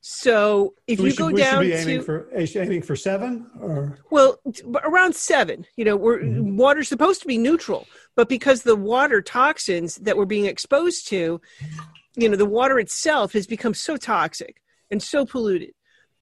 So if we you should, go down be aiming to for aiming for seven, or well, around seven. You know, we're mm-hmm. water's supposed to be neutral, but because the water toxins that we're being exposed to, you know, the water itself has become so toxic and so polluted.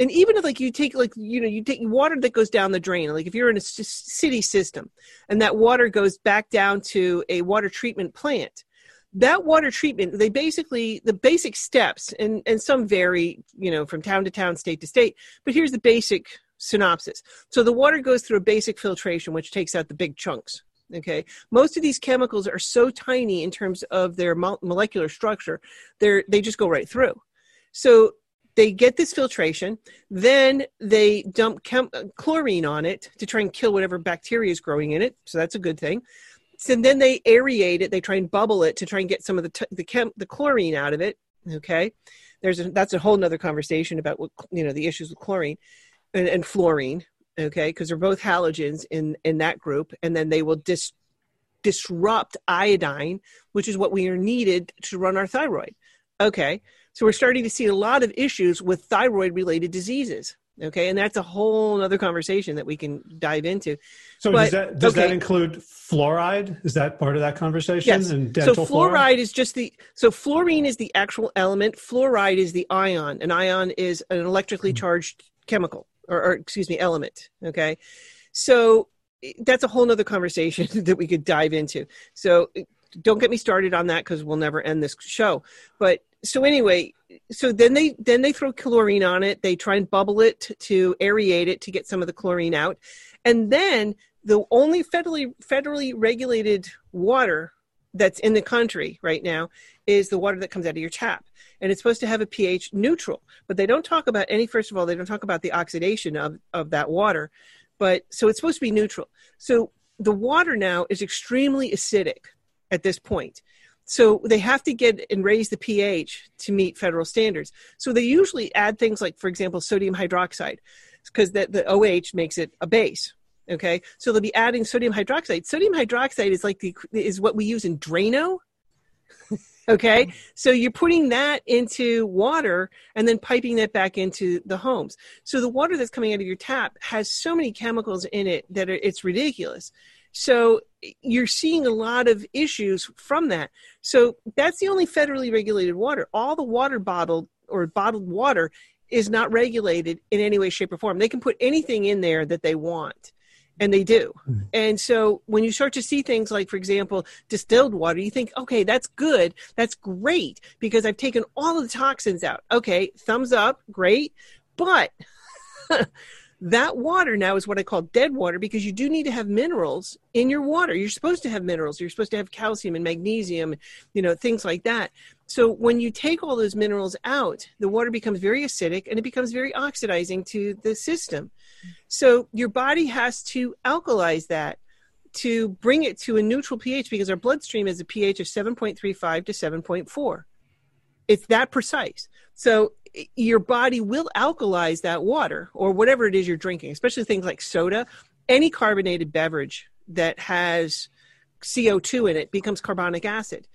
And even if like you take like you know you take water that goes down the drain like if you're in a city system and that water goes back down to a water treatment plant that water treatment they basically the basic steps and and some vary you know from town to town state to state but here's the basic synopsis. So the water goes through a basic filtration which takes out the big chunks okay? Most of these chemicals are so tiny in terms of their molecular structure they're they just go right through. So they get this filtration then they dump chem- chlorine on it to try and kill whatever bacteria is growing in it so that's a good thing. So then they aerate it they try and bubble it to try and get some of the t- the, chem- the chlorine out of it okay? There's a, that's a whole nother conversation about what you know the issues with chlorine and, and fluorine okay? Because they're both halogens in in that group and then they will dis- disrupt iodine which is what we are needed to run our thyroid okay so we're starting to see a lot of issues with thyroid related diseases. Okay, and that's a whole other conversation that we can dive into. So but, does that does okay. that include fluoride? Is that part of that conversation? Yes. And dental so fluoride, fluoride is just the so fluorine is the actual element. Fluoride is the ion. An ion is an electrically mm-hmm. charged chemical, or, or excuse me, element. Okay, so that's a whole other conversation that we could dive into. So don't get me started on that because we'll never end this show. But so anyway, so then they then they throw chlorine on it. They try and bubble it to aerate it to get some of the chlorine out, and then the only federally federally regulated water that's in the country right now is the water that comes out of your tap. And it's supposed to have a ph neutral but they don't talk about any first of all they don't talk about the oxidation of, of that water but so it's supposed to be neutral. So the water now is extremely acidic at this point so they have to get and raise the pH to meet federal standards. So they usually add things like, for example, sodium hydroxide, because the, the OH makes it a base. Okay, so they'll be adding sodium hydroxide. Sodium hydroxide is like the is what we use in Drano. okay, so you're putting that into water and then piping that back into the homes. So the water that's coming out of your tap has so many chemicals in it that it's ridiculous. So you're seeing a lot of issues from that. So that's the only federally regulated water. All the water bottled or bottled water is not regulated in any way, shape, or form. They can put anything in there that they want. And they do. Mm-hmm. And so when you start to see things like, for example, distilled water, you think, okay, that's good. That's great because I've taken all of the toxins out. Okay, thumbs up, great. But that water now is what I call dead water because you do need to have minerals in your water. You're supposed to have minerals. You're supposed to have calcium and magnesium, you know, things like that. So when you take all those minerals out, the water becomes very acidic and it becomes very oxidizing to the system. So your body has to alkalize that to bring it to a neutral pH because our bloodstream is a pH of 7.35 to 7.4. It's that precise. So your body will alkalize that water or whatever it is you're drinking, especially things like soda. Any carbonated beverage that has CO2 in it becomes carbonic acid.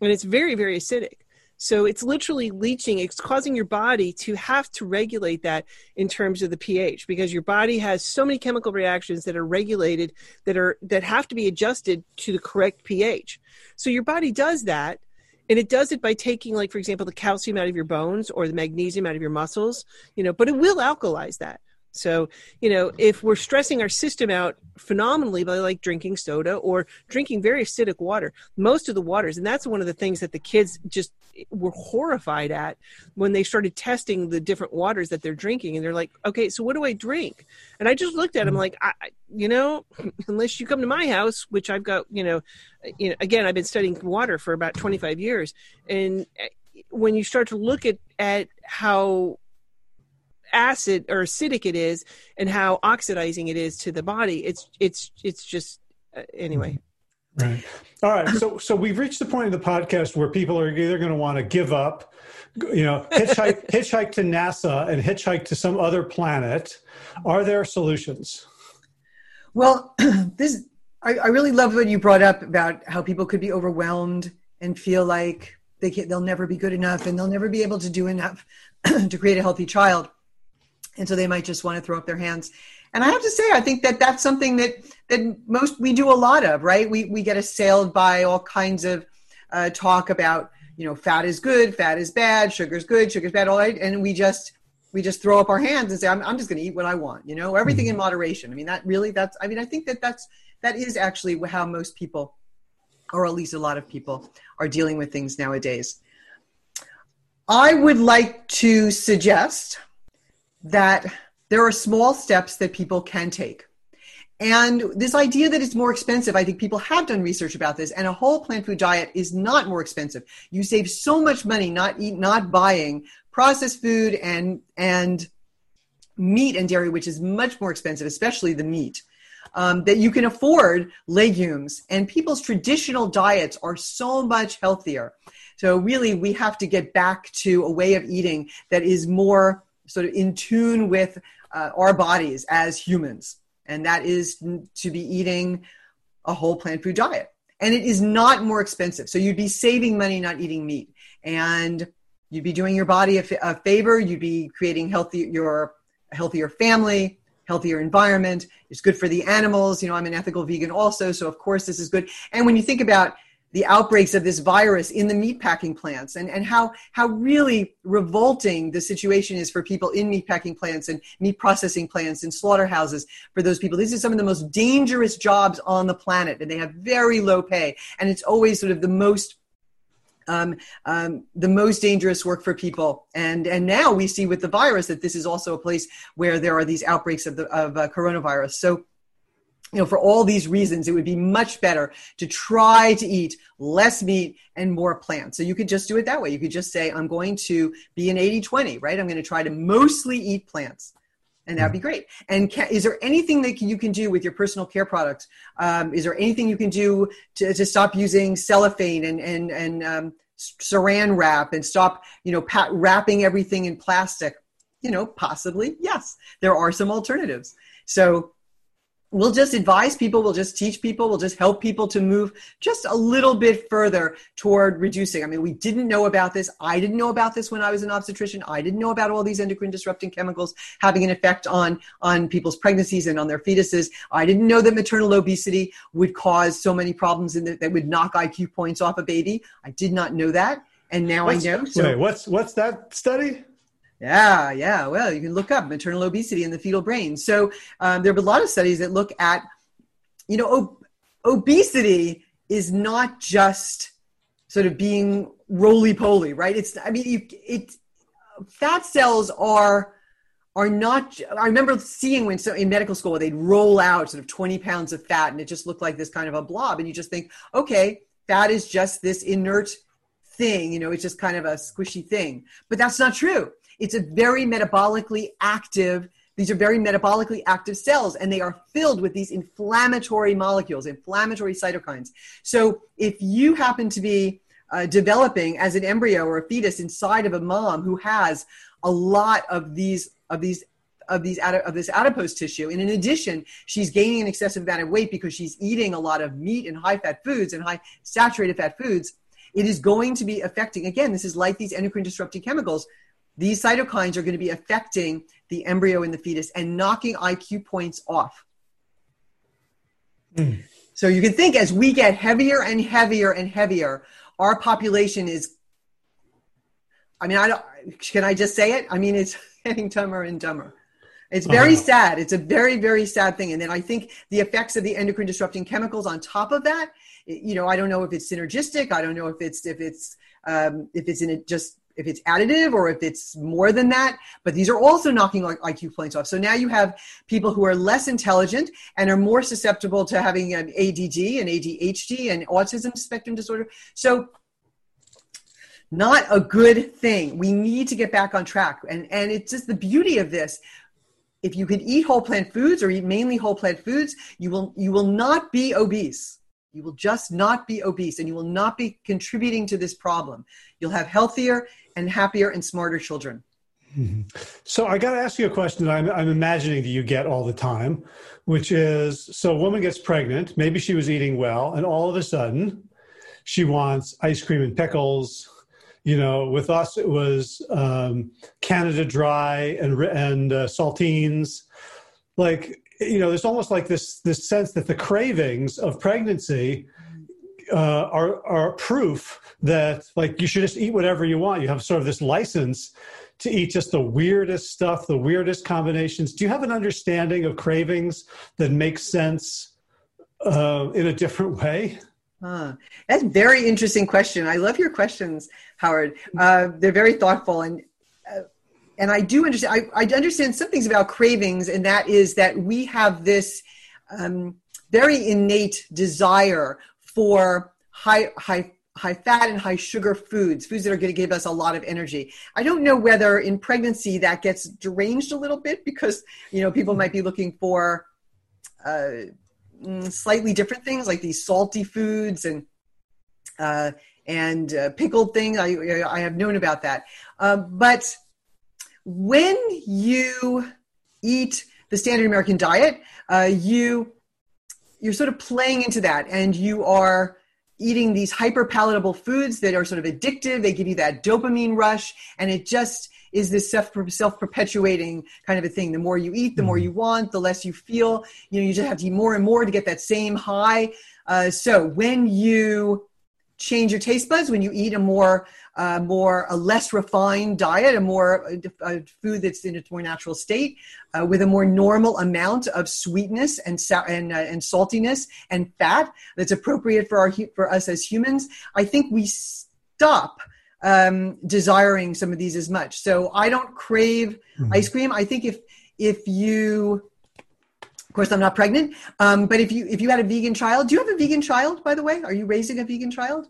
And it's very, very acidic. So it's literally leaching, it's causing your body to have to regulate that in terms of the pH because your body has so many chemical reactions that are regulated that are that have to be adjusted to the correct pH. So your body does that and it does it by taking like for example the calcium out of your bones or the magnesium out of your muscles, you know, but it will alkalize that. So, you know, if we're stressing our system out phenomenally by like drinking soda or drinking very acidic water, most of the waters, and that's one of the things that the kids just were horrified at when they started testing the different waters that they're drinking. And they're like, okay, so what do I drink? And I just looked at them mm-hmm. like, I, you know, unless you come to my house, which I've got, you know, you know, again, I've been studying water for about 25 years. And eh, when you start to look at, at how acid or acidic it is and how oxidizing it is to the body it's it's it's just uh, anyway. Right. All right. So so we've reached the point of the podcast where people are either going to want to give up you know hitchhike hitchhike to nasa and hitchhike to some other planet. Are there solutions? Well this I, I really love what you brought up about how people could be overwhelmed and feel like they can, they'll never be good enough and they'll never be able to do enough to create a healthy child and so they might just want to throw up their hands. And i have to say i think that that's something that that most we do a lot of right? We we get assailed by all kinds of uh, talk about you know fat is good fat is bad sugar's good sugar's bad all right? And we just we just throw up our hands and say i'm, I'm just going to eat what i want you know? Everything in mm-hmm. moderation. I mean that really that's i mean i think that that's that is actually how most people or at least a lot of people are dealing with things nowadays. I would like to suggest that there are small steps that people can take. And this idea that it's more expensive, I think people have done research about this, and a whole plant food diet is not more expensive. You save so much money not eat, not buying processed food and and meat and dairy, which is much more expensive, especially the meat. Um, that you can afford legumes, and people's traditional diets are so much healthier. So really, we have to get back to a way of eating that is more sort of in tune with uh, our bodies as humans, and that is to be eating a whole plant food diet. And it is not more expensive. So you'd be saving money not eating meat, and you'd be doing your body a, f- a favor. You'd be creating healthy your healthier family, healthier environment. It's good for the animals. You know, I'm an ethical vegan also, so of course this is good. And when you think about the outbreaks of this virus in the meatpacking plants and, and how, how really revolting the situation is for people in meatpacking plants and meat processing plants and slaughterhouses for those people. These are some of the most dangerous jobs on the planet and they have very low pay. And it's always sort of the most um, um, the most dangerous work for people. And and now we see with the virus that this is also a place where there are these outbreaks of the of uh, coronavirus. So you know, for all these reasons, it would be much better to try to eat less meat and more plants. So you could just do it that way. You could just say, I'm going to be an 80 20, right? I'm going to try to mostly eat plants. And that'd be great. And can, is there anything that you can do with your personal care products? Um, is there anything you can do to, to stop using cellophane and, and, and um, saran wrap and stop, you know, pat, wrapping everything in plastic? You know, possibly, yes. There are some alternatives. So we'll just advise people we'll just teach people we'll just help people to move just a little bit further toward reducing. I mean we didn't know about this. I didn't know about this when i was an obstetrician. I didn't know about all these endocrine disrupting chemicals having an effect on on people's pregnancies and on their fetuses. I didn't know that maternal obesity would cause so many problems in the, that would knock iq points off a baby. I did not know that. And now what's, i know so wait, what's what's that study yeah, yeah. Well, you can look up maternal obesity in the fetal brain. So um, there have been a lot of studies that look at, you know, ob- obesity is not just sort of being roly poly, right? It's, I mean, you, it, fat cells are are not i remember seeing when so in medical school they'd roll out sort of 20 pounds of fat and it just looked like this kind of a blob and you just think okay fat is just this inert thing you know it's just kind of a squishy thing but that's not true it's a very metabolically active these are very metabolically active cells and they are filled with these inflammatory molecules inflammatory cytokines. So if you happen to be uh, developing as an embryo or a fetus inside of a mom who has a lot of these of these of these of this adipose tissue and in addition she's gaining an excessive amount of weight because she's eating a lot of meat and high fat foods and high saturated fat foods it is going to be affecting again this is like these endocrine disrupting chemicals these cytokines are going to be affecting the embryo and the fetus and knocking iq points off mm. so you can think as we get heavier and heavier and heavier our population is i mean i don't can i just say it i mean it's getting dumber and dumber. It's very uh-huh. sad. It's a very, very sad thing. And then I think the effects of the endocrine disrupting chemicals on top of that, you know, I don't know if it's synergistic. I don't know if it's if it's um, if it's in it just if it's additive or if it's more than that. But these are also knocking IQ points off. So now you have people who are less intelligent and are more susceptible to having an ADD and ADHD and autism spectrum disorder. So not a good thing. We need to get back on track. And, and it's just the beauty of this. If you can eat whole plant foods or eat mainly whole plant foods, you will, you will not be obese. You will just not be obese and you will not be contributing to this problem. You'll have healthier and happier and smarter children. Mm-hmm. So I got to ask you a question that I'm, I'm, imagining that you get all the time, which is so a woman gets pregnant, maybe she was eating well, and all of a sudden she wants ice cream and pickles, you know, with us it was um, Canada Dry and and uh, saltines. Like you know, there's almost like this this sense that the cravings of pregnancy uh, are are proof that like you should just eat whatever you want. You have sort of this license to eat just the weirdest stuff, the weirdest combinations. Do you have an understanding of cravings that makes sense uh, in a different way? Huh. That's a very interesting question. I love your questions, Howard. Uh, they're very thoughtful, and and I do understand. I, I, understand some things about cravings, and that is that we have this um, very innate desire for high high high fat and high sugar foods, foods that are going to give us a lot of energy. I don't know whether in pregnancy that gets deranged a little bit because you know people might be looking for. Uh, Mm, slightly different things like these salty foods and uh, and uh, pickled things. I, I have known about that. Uh, but when you eat the standard American diet, uh, you you're sort of playing into that, and you are eating these hyper palatable foods that are sort of addictive. They give you that dopamine rush, and it just is this self self perpetuating kind of a thing. The more you eat, the more mm-hmm. you want, the less you feel. You know, you just have to eat more and more to get that same high. Uh, so when you change your taste buds, when you eat a more uh, more a less refined diet, a more a food that's in its more natural state, uh, with a more normal amount of sweetness and and, uh, and saltiness and fat that's appropriate for our for us as humans, I think we stop um, desiring some of these as much. So I don't crave mm-hmm. ice cream. I think if if you of course i'm not pregnant um, but if you if you had a vegan child do you have a vegan child by the way are you raising a vegan child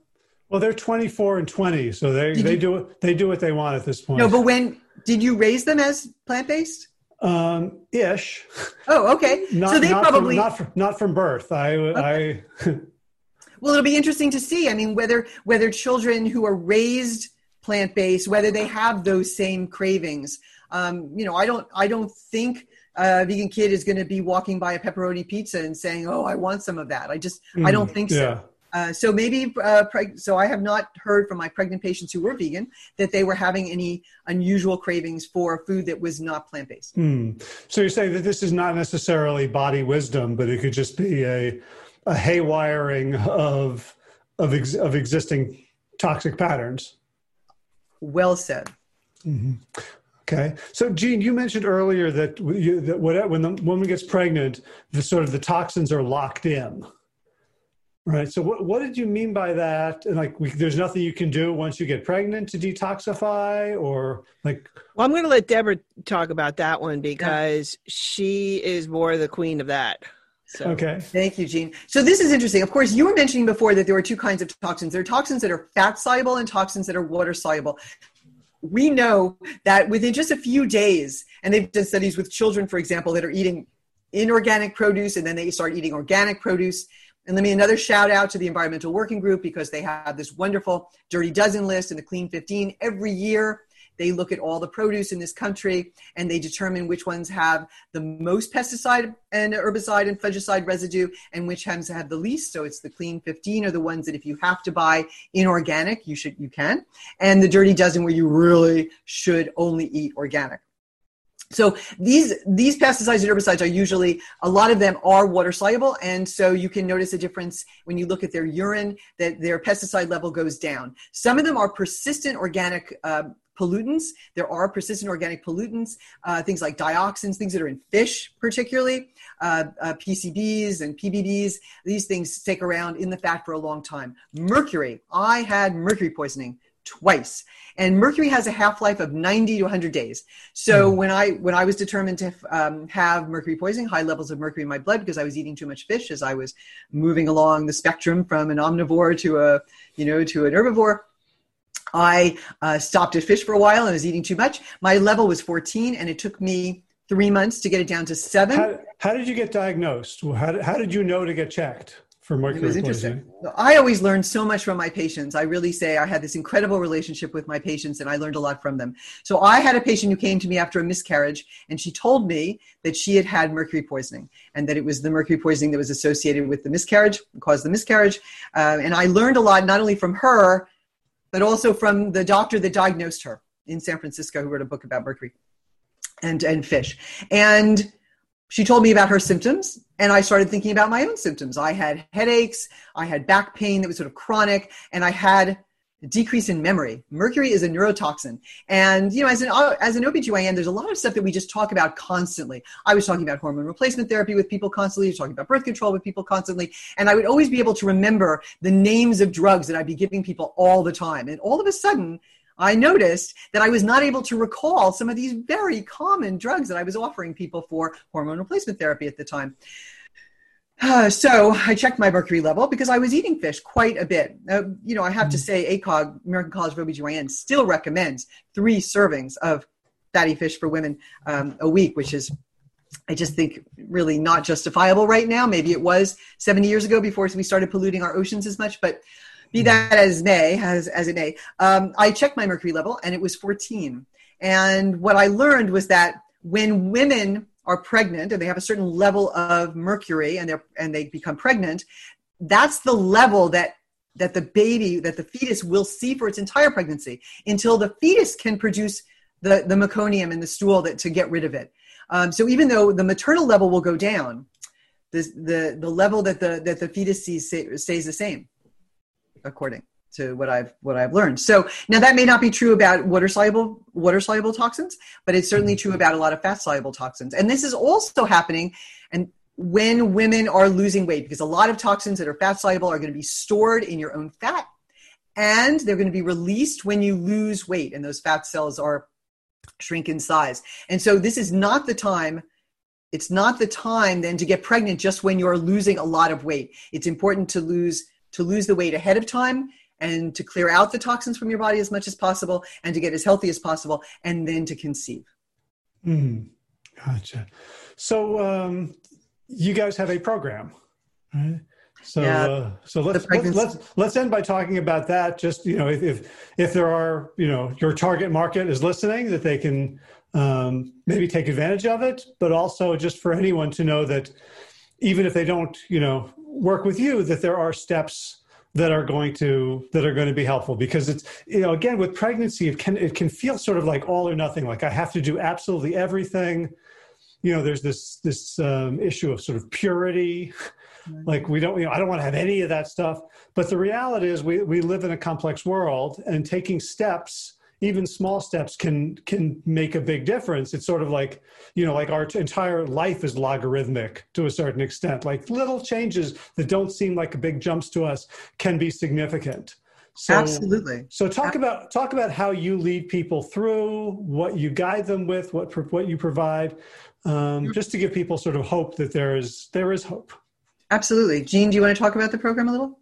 well they're 24 and 20 so they did they you, do they do what they want at this point no but when did you raise them as plant-based um ish oh okay not, so they probably from, not from, not from birth i okay. i Well, it'll be interesting to see. I mean, whether whether children who are raised plant based, whether they have those same cravings. Um, you know, I don't I don't think a vegan kid is going to be walking by a pepperoni pizza and saying, "Oh, I want some of that." I just mm, I don't think yeah. so. Uh, so maybe uh, preg- so I have not heard from my pregnant patients who were vegan that they were having any unusual cravings for food that was not plant based. Mm. So you're saying that this is not necessarily body wisdom, but it could just be a a haywiring of of ex, of existing toxic patterns. Well said. Mm-hmm. Okay, so Jeanne, you mentioned earlier that, you, that when the woman gets pregnant, the sort of the toxins are locked in, Right. So, what, what did you mean by that? And like, we, there's nothing you can do once you get pregnant to detoxify, or like. Well, I'm going to let Debra talk about that one because yeah. she is more the queen of that. So. Okay. Thank you, Jeanne. So this is interesting. Of course, you were mentioning before that there were two kinds of toxins. There are toxins that are fat soluble and toxins that are water soluble. We know that within just a few days, and they've done studies with children, for example, that are eating inorganic produce and then they start eating organic produce and let me another shout out to the Environmental Working Group because they have this wonderful Dirty Dozen list and the Clean 15 every year. They look at all the produce in this country and they determine which ones have the most pesticide and herbicide and fungicide residue and which ones have the least. So it's the clean 15 are the ones that if you have to buy inorganic, you should you can. And the dirty dozen where you really should only eat organic. So these these pesticides and herbicides are usually a lot of them are water soluble, and so you can notice a difference when you look at their urine that their pesticide level goes down. Some of them are persistent organic. Uh, pollutants. There are persistent organic pollutants, uh, things like dioxins, things that are in fish, particularly uh, uh PCBs and PBBs. These things stick around in the fat for a long time. Mercury. I had mercury poisoning twice. And mercury has a half-life of 90 to 100 days. So mm. when i when i was determined to um, have mercury poisoning high levels of mercury in my blood because i was eating too much fish as i was moving along the spectrum from an omnivore to a you know to an herbivore i uh, stopped at fish for a while and was eating too much. My level was 14 and it took me three months to get it down to seven. How, how did you get diagnosed? How how did you know to get checked for mercury it was interesting. I always learned so much from my patients. I really say I had this incredible relationship with my patients and I learned a lot from them. So I had a patient who came to me after a miscarriage and she told me that she had had mercury poisoning and that it was the mercury poisoning that was associated with the miscarriage, caused the miscarriage. Uh, and I learned a lot not only from her, but also from the doctor that diagnosed her in San Francisco who wrote a book about mercury and, and fish. And she told me about her symptoms and i started thinking about my own symptoms. I had headaches i had back pain that was sort of chronic and i had a decrease in memory. Mercury is a neurotoxin. And you know as an as an obgyn there's a lot of stuff that we just talk about constantly. I was talking about hormone replacement therapy with people constantly. Talking about birth control with people constantly. And i would always be able to remember the names of drugs that i'd be giving people all the time. And all of a sudden I noticed that I was not able to recall some of these very common drugs that I was offering people for hormone replacement therapy at the time. Uh, so I checked my mercury level because I was eating fish quite a bit. Uh, you know, I have mm. to say, ACOG, American College of OBGYN, still recommends three servings of fatty fish for women um, a week, which is, I just think, really not justifiable right now. Maybe it was 70 years ago before we started polluting our oceans as much, but be that as may, as, as it may, um, I checked my mercury level and it was 14. And what I learned was that when women are pregnant and they have a certain level of mercury and, they and they become pregnant, that's the level that that the baby, that the fetus will see for its entire pregnancy until the fetus can produce the, the meconium in the stool that, to get rid of it. Um, so even though the maternal level will go down, the, the, the level that the, that the fetus sees stays the same according to what I've what I've learned. So now that may not be true about water soluble water soluble toxins, but it's certainly true about a lot of fat soluble toxins. And this is also happening and when women are losing weight because a lot of toxins that are fat soluble are going to be stored in your own fat and they're going to be released when you lose weight and those fat cells are shrink in size. And so this is not the time it's not the time then to get pregnant just when you're losing a lot of weight. It's important to lose to lose the weight ahead of time and to clear out the toxins from your body as much as possible and to get as healthy as possible and then to conceive. Mm, gotcha. So um, you guys have a program, right? So, yeah, uh, so let's, let's, let's let's end by talking about that. Just you know, if, if if there are you know your target market is listening, that they can um, maybe take advantage of it, but also just for anyone to know that even if they don't you know work with you that there are steps that are going to that are going to be helpful because it's you know again with pregnancy it can it can feel sort of like all or nothing like i have to do absolutely everything. You know there's this this um, issue of sort of purity. Like we don't you know i don't want to have any of that stuff. But the reality is we we live in a complex world and taking steps even small steps can can make a big difference. It's sort of like you know like our entire life is logarithmic to a certain extent. Like little changes that don't seem like big jumps to us can be significant. So, absolutely. so talk about talk about how you lead people through what you guide them with what what you provide um, just to give people sort of hope that there is there is hope. Absolutely. Jeanne do you want to talk about the program a little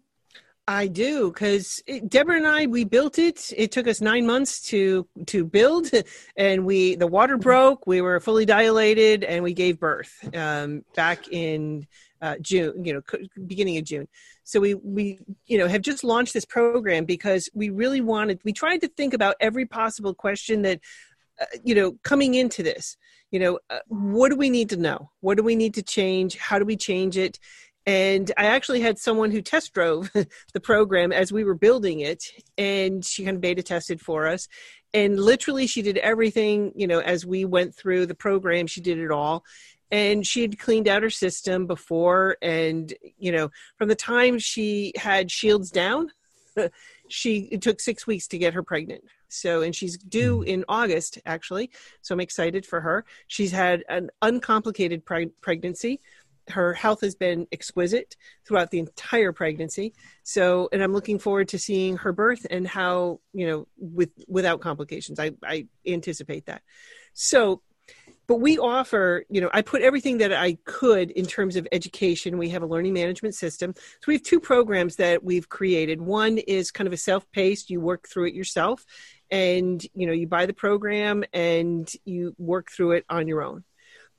I do because Debra and I we built it. It took us nine months to to build, and we the water broke. We were fully dilated, and we gave birth um, back in uh, June. You know, beginning of June. So we we you know have just launched this program because we really wanted. We tried to think about every possible question that uh, you know coming into this. You know, uh, what do we need to know? What do we need to change? How do we change it? And I actually had someone who test drove the program as we were building it, and she kind of beta tested for us. And literally, she did everything, you know, as we went through the program, she did it all. And she had cleaned out her system before, and you know, from the time she had shields down, she it took six weeks to get her pregnant. So, and she's due hmm. in August, actually. So I'm excited for her. She's had an uncomplicated pre- pregnancy her health has been exquisite throughout the entire pregnancy. So, and I'm looking forward to seeing her birth and how, you know, with without complications. I, I anticipate that. So, but we offer, you know, I put everything that I could in terms of education. We have a learning management system. So we have two programs that we've created. One is kind of a self-paced, you work through it yourself and, you know, you buy the program and you work through it on your own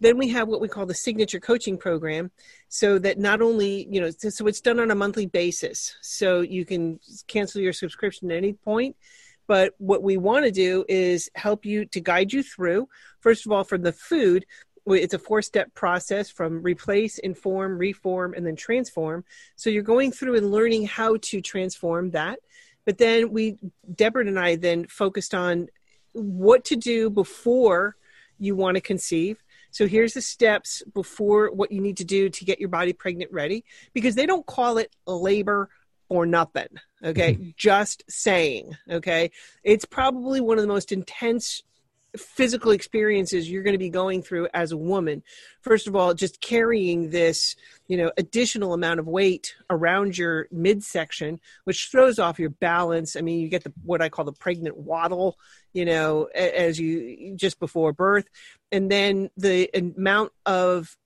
then we have what we call the signature coaching program. So that not only you know so it's done on a monthly basis. So you can cancel your subscription at any point. But what we want to do is help you to guide you through first of all from the food it's a four step process from replace inform reform and then transform. So you're going through and learning how to transform that. But then we debra and i then focused on what to do before you want to conceive so here's the steps before what you need to do to get your body pregnant ready because they don't call it labor or nothing. Okay. Mm-hmm. Just saying. Okay. It's probably one of the most intense physical experiences you're going to be going through as a woman. First of all just carrying this you know additional amount of weight around your midsection which throws off your balance. I mean you get the what i call the pregnant waddle you know as you just before birth. And then the amount of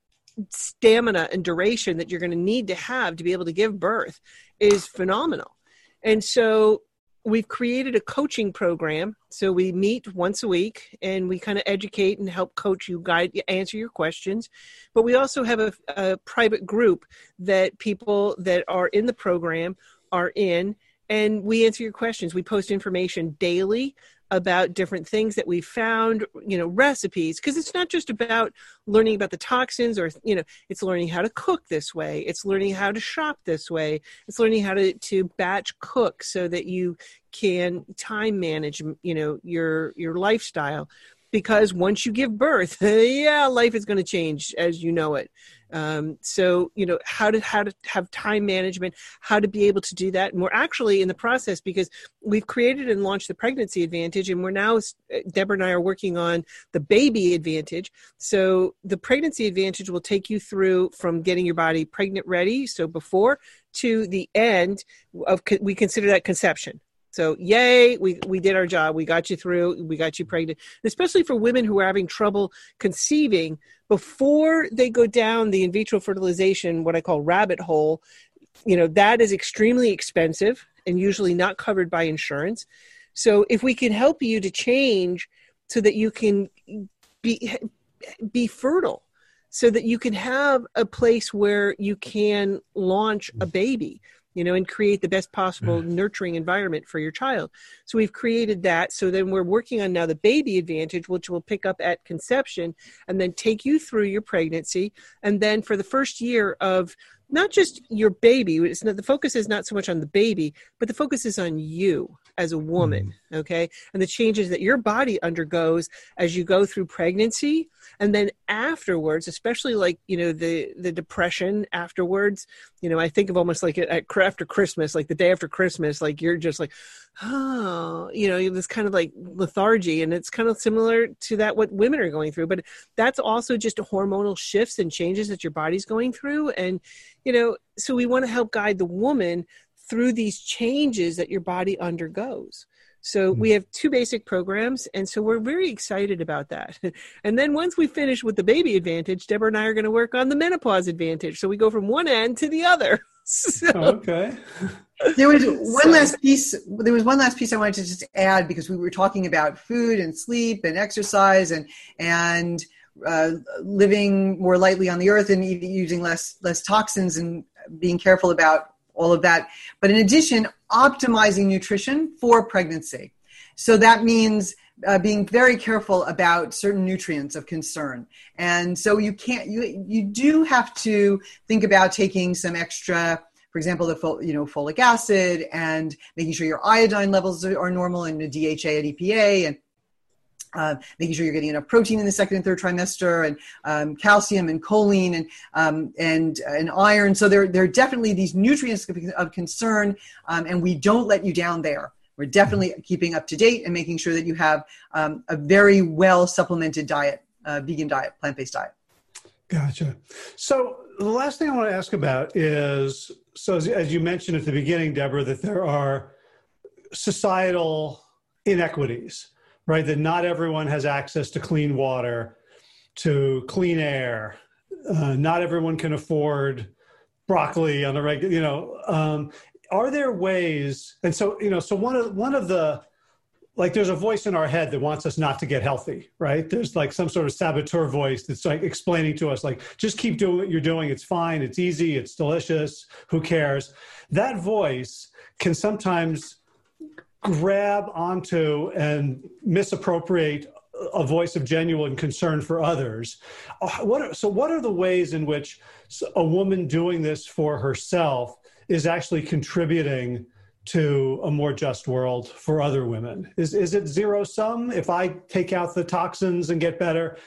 stamina and duration that you're going to need to have to be able to give birth is phenomenal. And so we've created a coaching program. So we meet once a week and we kind of educate and help coach you, guide, you answer your questions. But we also have a, a private group that people that are in the program are in and we answer your questions. We post information daily about different things that we found, you know, recipes, because it's not just about learning about the toxins or, you know, it's learning how to cook this way. It's learning how to shop this way. It's learning how to, to batch cook so that you can time manage, you know, your, your lifestyle. Because once you give birth, yeah, life is going to change as you know it. Um, so you know how to how to have time management, how to be able to do that, and we're actually in the process because we've created and launched the pregnancy advantage, and we're now Debra and I are working on the baby advantage. So the pregnancy advantage will take you through from getting your body pregnant ready, so before to the end of we consider that conception so yay, we we did our job. We got you through. We got you pregnant. Especially for women who are having trouble conceiving before they go down the in vitro fertilization, what I call rabbit hole. You know that is extremely expensive and usually not covered by insurance. So if we can help you to change so that you can be be fertile so that you can have a place where you can launch a baby you know, and create the best possible mm. nurturing environment for your child. So we've created that. So then we're working on now the baby advantage, which will pick up at conception and then take you through your pregnancy. And then for the first year of not just your baby, it's not, the focus is not so much on the baby, but the focus is on you. As a woman, mm. okay? And the changes that your body undergoes as you go through pregnancy and then afterwards, especially like, you know, the the depression afterwards, you know, I think of almost like at, after Christmas, like the day after Christmas, like you're just like, oh, you know, this kind of like lethargy and it's kind of similar to that what women are going through, but that's also just hormonal shifts and changes that your body's going through and you know, so we want to help guide the woman through these changes that your body undergoes. So we hmm. have two basic programs, and so we're very excited about that. And then once we finish with the baby advantage, Debra and I are going to work on the menopause advantage. So we go from one end to the other. So. Okay. there was one so. last piece. There was one last piece I wanted to just add because we were talking about food and sleep and exercise and and uh, living more lightly on the earth and using less less toxins and being careful about all of that. But in addition, optimizing nutrition for pregnancy. So that means uh, being very careful about certain nutrients of concern. And so you can't, you, you do have to think about taking some extra, for example, the fol- you know folic acid and making sure your iodine levels are normal and the DHA and EPA and uh, making sure you're getting enough protein in the second and third trimester, and um, calcium and choline and um, and and iron. So there there are definitely these nutrients of concern, um, and we don't let you down there. We're definitely mm-hmm. keeping up to date and making sure that you have um, a very well supplemented diet, uh, vegan diet, plant based diet. Gotcha. So the last thing I want to ask about is so as, as you mentioned at the beginning, Debra, that there are societal inequities right? That not everyone has access to clean water, to clean air. Uh, not everyone can afford broccoli on the regular, you know. Um, are there ways? And so, you know, so one of one of the like there's a voice in our head that wants us not to get healthy, right? There's like some sort of saboteur voice that's like explaining to us, like, just keep doing what you're doing. It's fine. It's easy. It's delicious. Who cares? That voice can sometimes grab onto and misappropriate a voice of genuine concern for others. Uh, what are, so, what are the ways in which a woman doing this for herself is actually contributing to a more just world for other women? Is is it zero sum? If I take out the toxins and get better,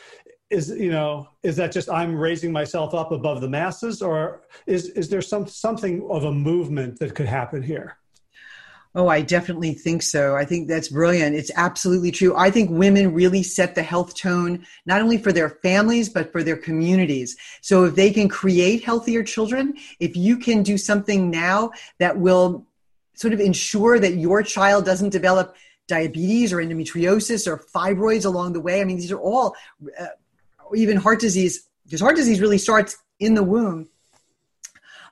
is you know is that just I'm raising myself up above the masses, or is is there some something of a movement that could happen here? Oh, I definitely think so. I think that's brilliant. It's absolutely true. I think women really set the health tone, not only for their families, but for their communities. So if they can create healthier children, if you can do something now that will sort of ensure that your child doesn't develop diabetes or endometriosis or fibroids along the way, I mean, these are all, uh, even heart disease, because heart disease really starts in the womb.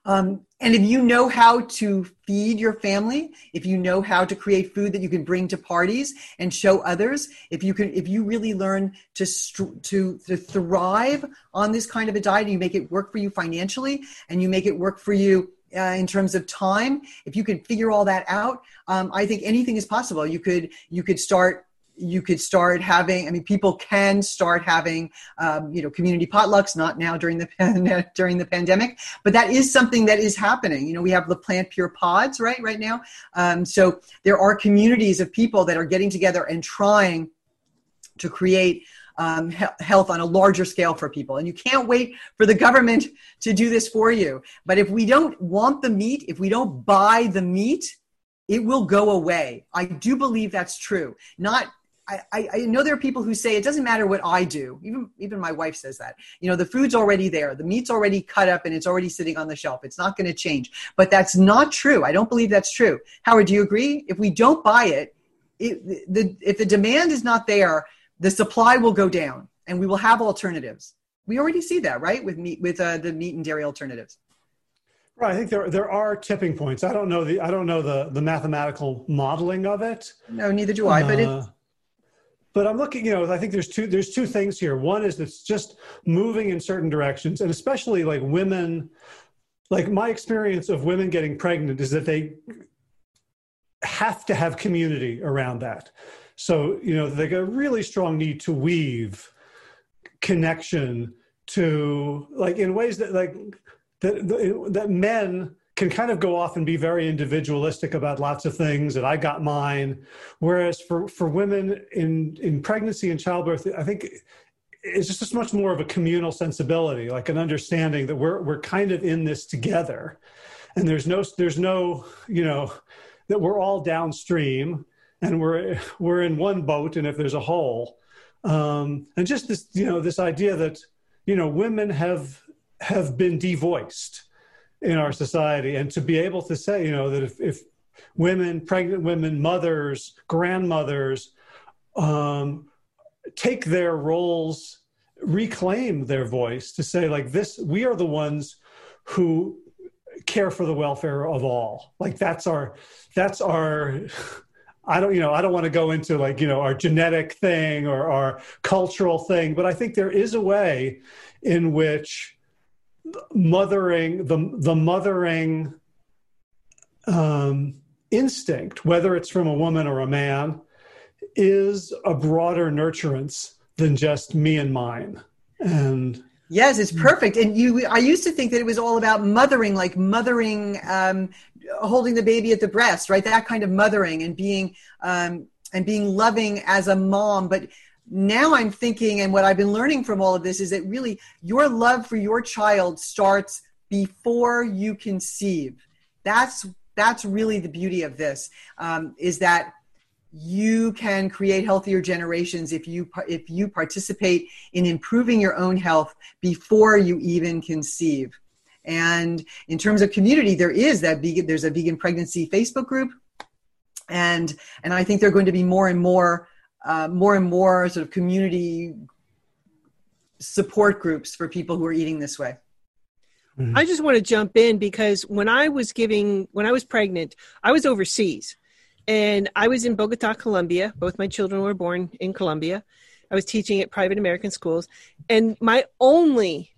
Um, and if you know how to feed your family, if you know how to create food that you can bring to parties and show others, if you can, if you really learn to to to thrive on this kind of a diet, you make it work for you financially, and you make it work for you uh, in terms of time, if you can figure all that out, um, I think anything is possible. You could you could start you could start having i mean people can start having um, you know community potlucks not now during the during the pandemic but that is something that is happening you know we have the PlantPure pods right right now um, so there are communities of people that are getting together and trying to create um, he- health on a larger scale for people and you can't wait for the government to do this for you but if we don't want the meat if we don't buy the meat it will go away. I do believe that's true. Not I, I know there are people who say it doesn't matter what I do. Even even my wife says that. You know, the food's already there, the meat's already cut up, and it's already sitting on the shelf. It's not going to change. But that's not true. I don't believe that's true. Howard, do you agree? If we don't buy it, it the, if the demand is not there, the supply will go down, and we will have alternatives. We already see that, right, with meat with uh, the meat and dairy alternatives. Right. I think there there are tipping points. I don't know the I don't know the the mathematical modeling of it. No, neither do I. Uh, but it but I'm looking, you know, I think there's two there's two things here. One is it's just moving in certain directions, and especially like women, like my experience of women getting pregnant is that they have to have community around that. So, you know, they got a really strong need to weave connection to like in ways that like that that men can kind of go off and be very individualistic about lots of things and I got mine. Whereas for, for women in, in pregnancy and childbirth, I think it's just much more of a communal sensibility, like an understanding that we're, we're kind of in this together. And there's no, there's no, you know, that we're all downstream and we're, we're in one boat. And if there's a hole, um, and just this, you know, this idea that, you know, women have, have been devoiced in our society and to be able to say you know that if, if women pregnant women mothers grandmothers um, take their roles reclaim their voice to say like this we are the ones who care for the welfare of all. Like that's our that's our i don't you know i don't want to go into like you know our genetic thing or our cultural thing but i think there is a way in which mothering the the mothering um, instinct, whether it's from a woman or a man, is a broader nurturance than just me and mine. And yes, it's perfect. And you, I used to think that it was all about mothering, like mothering, um, holding the baby at the breast, right? That kind of mothering and being um, and being loving as a mom, but now I'm thinking, and what I've been learning from all of this is that really your love for your child starts before you conceive. That's that's really the beauty of this um, is that you can create healthier generations if you if you participate in improving your own health before you even conceive. And in terms of community, there is that vegan. There's a vegan pregnancy Facebook group, and and I think there are going to be more and more uh, more and more sort of community support groups for people who are eating this way. Mm-hmm. I just want to jump in because when I was giving, when I was pregnant, I was overseas and I was in Bogota, Colombia. Both my children were born in Colombia. I was teaching at private American schools. And my only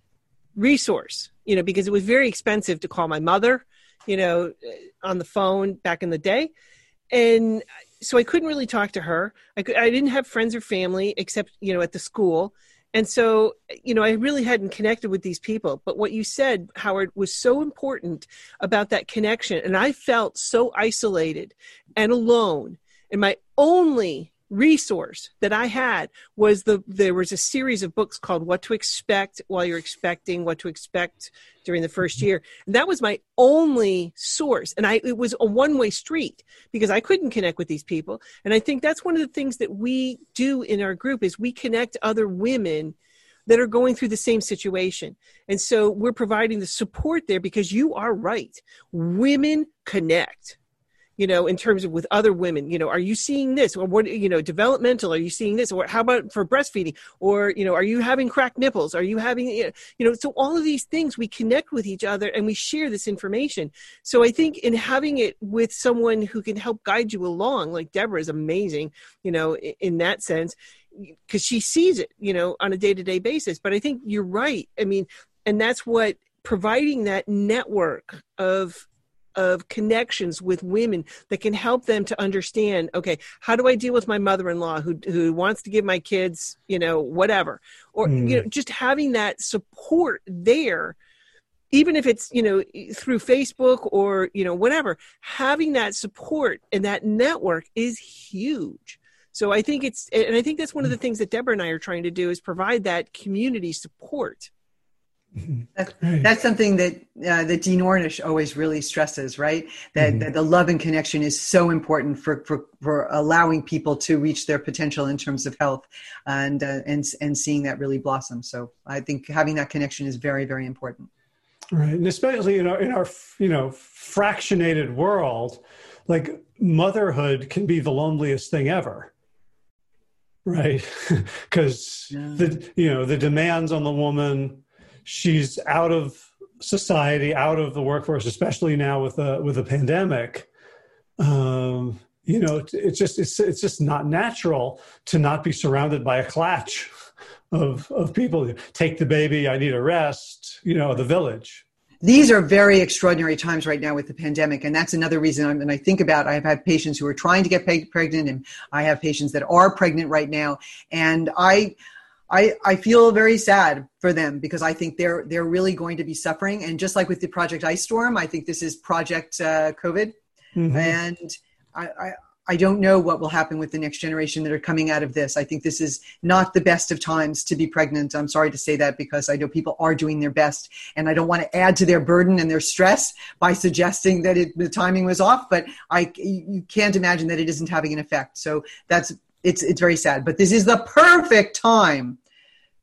resource, you know, because it was very expensive to call my mother, you know, on the phone back in the day. And so I couldn't really talk to her. I, could, I didn't have friends or family except you know at the school, and so you know I really hadn't connected with these people. But what you said, Howard, was so important about that connection, and I felt so isolated and alone. And my only resource that I had was the there was a series of books called What to Expect While You're Expecting, What to Expect During the First mm-hmm. Year. And that was my only source. And I it was a one-way street because I couldn't connect with these people. And I think that's one of the things that we do in our group is we connect other women that are going through the same situation. And so we're providing the support there because you are right. Women connect you know in terms of with other women you know are you seeing this? Or what you know developmental are you seeing this? Or how about for breastfeeding? Or you know are you having cracked nipples? Are you having you know so all of these things we connect with each other and we share this information. So i think in having it with someone who can help guide you along like debra is amazing you know in that sense because she sees it you know on a day-to-day basis. But i think you're right. I mean and that's what providing that network of of connections with women that can help them to understand okay how do i deal with my mother-in-law who who wants to give my kids you know whatever? Or mm. you know just having that support there even if it's you know through facebook or you know whatever having that support and that network is huge. So i think it's and i think that's one of the things that debra and i are trying to do is provide that community support that's, that's something that uh, that Dean Ornish always really stresses, right? That, mm-hmm. that the love and connection is so important for, for, for allowing people to reach their potential in terms of health, and uh, and and seeing that really blossom. So I think having that connection is very very important. Right, and especially in our in our you know fractionated world, like motherhood can be the loneliest thing ever right because yeah. the you know the demands on the woman she's out of society, out of the workforce, especially now with a with a pandemic. Um, you know, it's just it's it's just not natural to not be surrounded by a clutch of of people. Take the baby. I need a rest. You know, the village these are very extraordinary times right now with the pandemic and that's another reason I'm, and i think about i've had patients who are trying to get pregnant and i have patients that are pregnant right now and i I, I feel very sad for them because I think they're they're really going to be suffering. And just like with the Project Ice Storm, I think this is Project uh, COVID, mm-hmm. and I, I I don't know what will happen with the next generation that are coming out of this. I think this is not the best of times to be pregnant. I'm sorry to say that because I know people are doing their best, and I don't want to add to their burden and their stress by suggesting that it, the timing was off. But I, you can't imagine that it isn't having an effect. So that's it's it's very sad. But this is the perfect time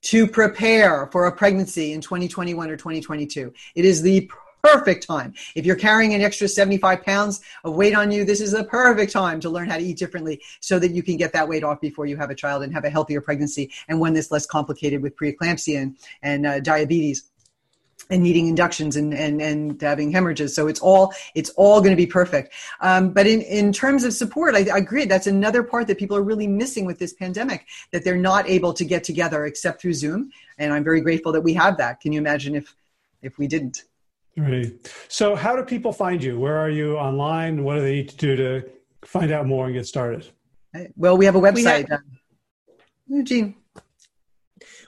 to prepare for a pregnancy in 2021 or 2022. It is the perfect time. If you're carrying an extra 75 pounds of weight on you, this is the perfect time to learn how to eat differently so that you can get that weight off before you have a child and have a healthier pregnancy and one that's less complicated with preeclampsia and, and uh, diabetes and needing inductions and, and, and having hemorrhages. So it's all, it's all going to be perfect. Um, but in, in terms of support, I, I, agree. That's another part that people are really missing with this pandemic, that they're not able to get together except through Zoom. And I'm very grateful that we have that. Can you imagine if, if we didn't? Right. So, how do people find you? Where are you online? What do they need to do to find out more and get started? Well, we have a website. We have, Eugene.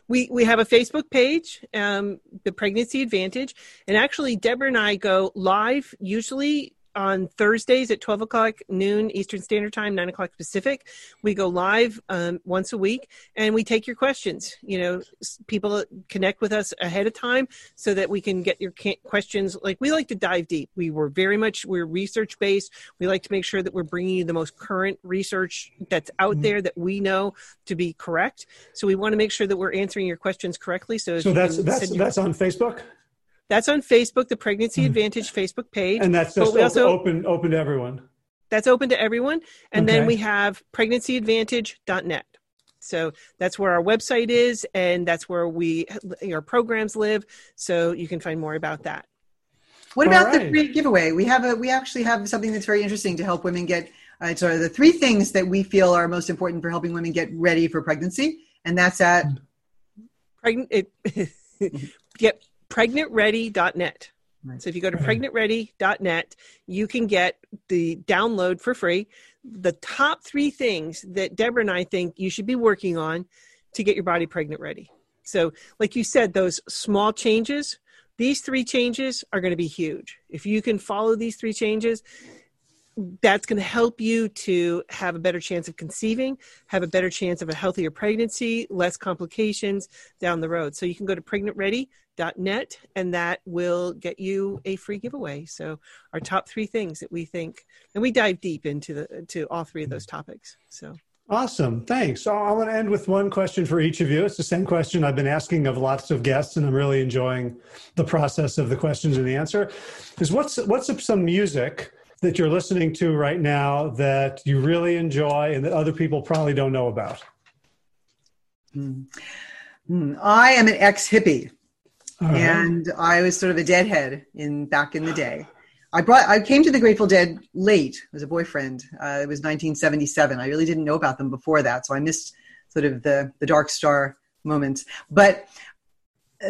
We we have a Facebook page, um, the Pregnancy Advantage, and actually, Debra and I go live usually on Thursdays at 12 o'clock noon Eastern Standard Time, 9 o'clock Pacific. We go live um, once a week and we take your questions. You know, people connect with us ahead of time so that we can get your questions. Like we like to dive deep. We were very much, we're research based. We like to make sure that we're bringing you the most current research that's out mm-hmm. there that we know to be correct. So we want to make sure that we're answering your questions correctly. So, so that's, that's, that's on Facebook? That's on Facebook, the Pregnancy hmm. Advantage Facebook page. And that's just also, open open to everyone. That's open to everyone. And okay. then we have pregnancyadvantage.net. So that's where our website is, and that's where we our programs live. So you can find more about that. What about right. the free giveaway? We have a we actually have something that's very interesting to help women get. Uh, so the three things that we feel are most important for helping women get ready for pregnancy, and that's at pregnant. It, get pregnantready.net. Right. So if you go to pregnantready.net, you can get the download for free. The top three things that Debra and I think you should be working on to get your body pregnant ready. So, like you said, those small changes, these three changes are going to be huge. If you can follow these three changes, that's going to help you to have a better chance of conceiving, have a better chance of a healthier pregnancy, less complications down the road. So you can go to pregnantready.net and that will get you a free giveaway. So our top three things that we think, and we dive deep into the to all three of those topics. So Awesome. Thanks. So I want to end with one question for each of you. It's the same question I've been asking of lots of guests, and I'm really enjoying the process of the questions and the answer. Is what's what's up some music that you're listening to right now that you really enjoy and that other people probably don't know about? Mm. Mm. I am an ex hippie, uh-huh. and I was sort of a deadhead in back in the day. I brought I came to the Grateful Dead late as a boyfriend. Uh, it was 1977. I really didn't know about them before that, so I missed sort of the the Dark Star moments. But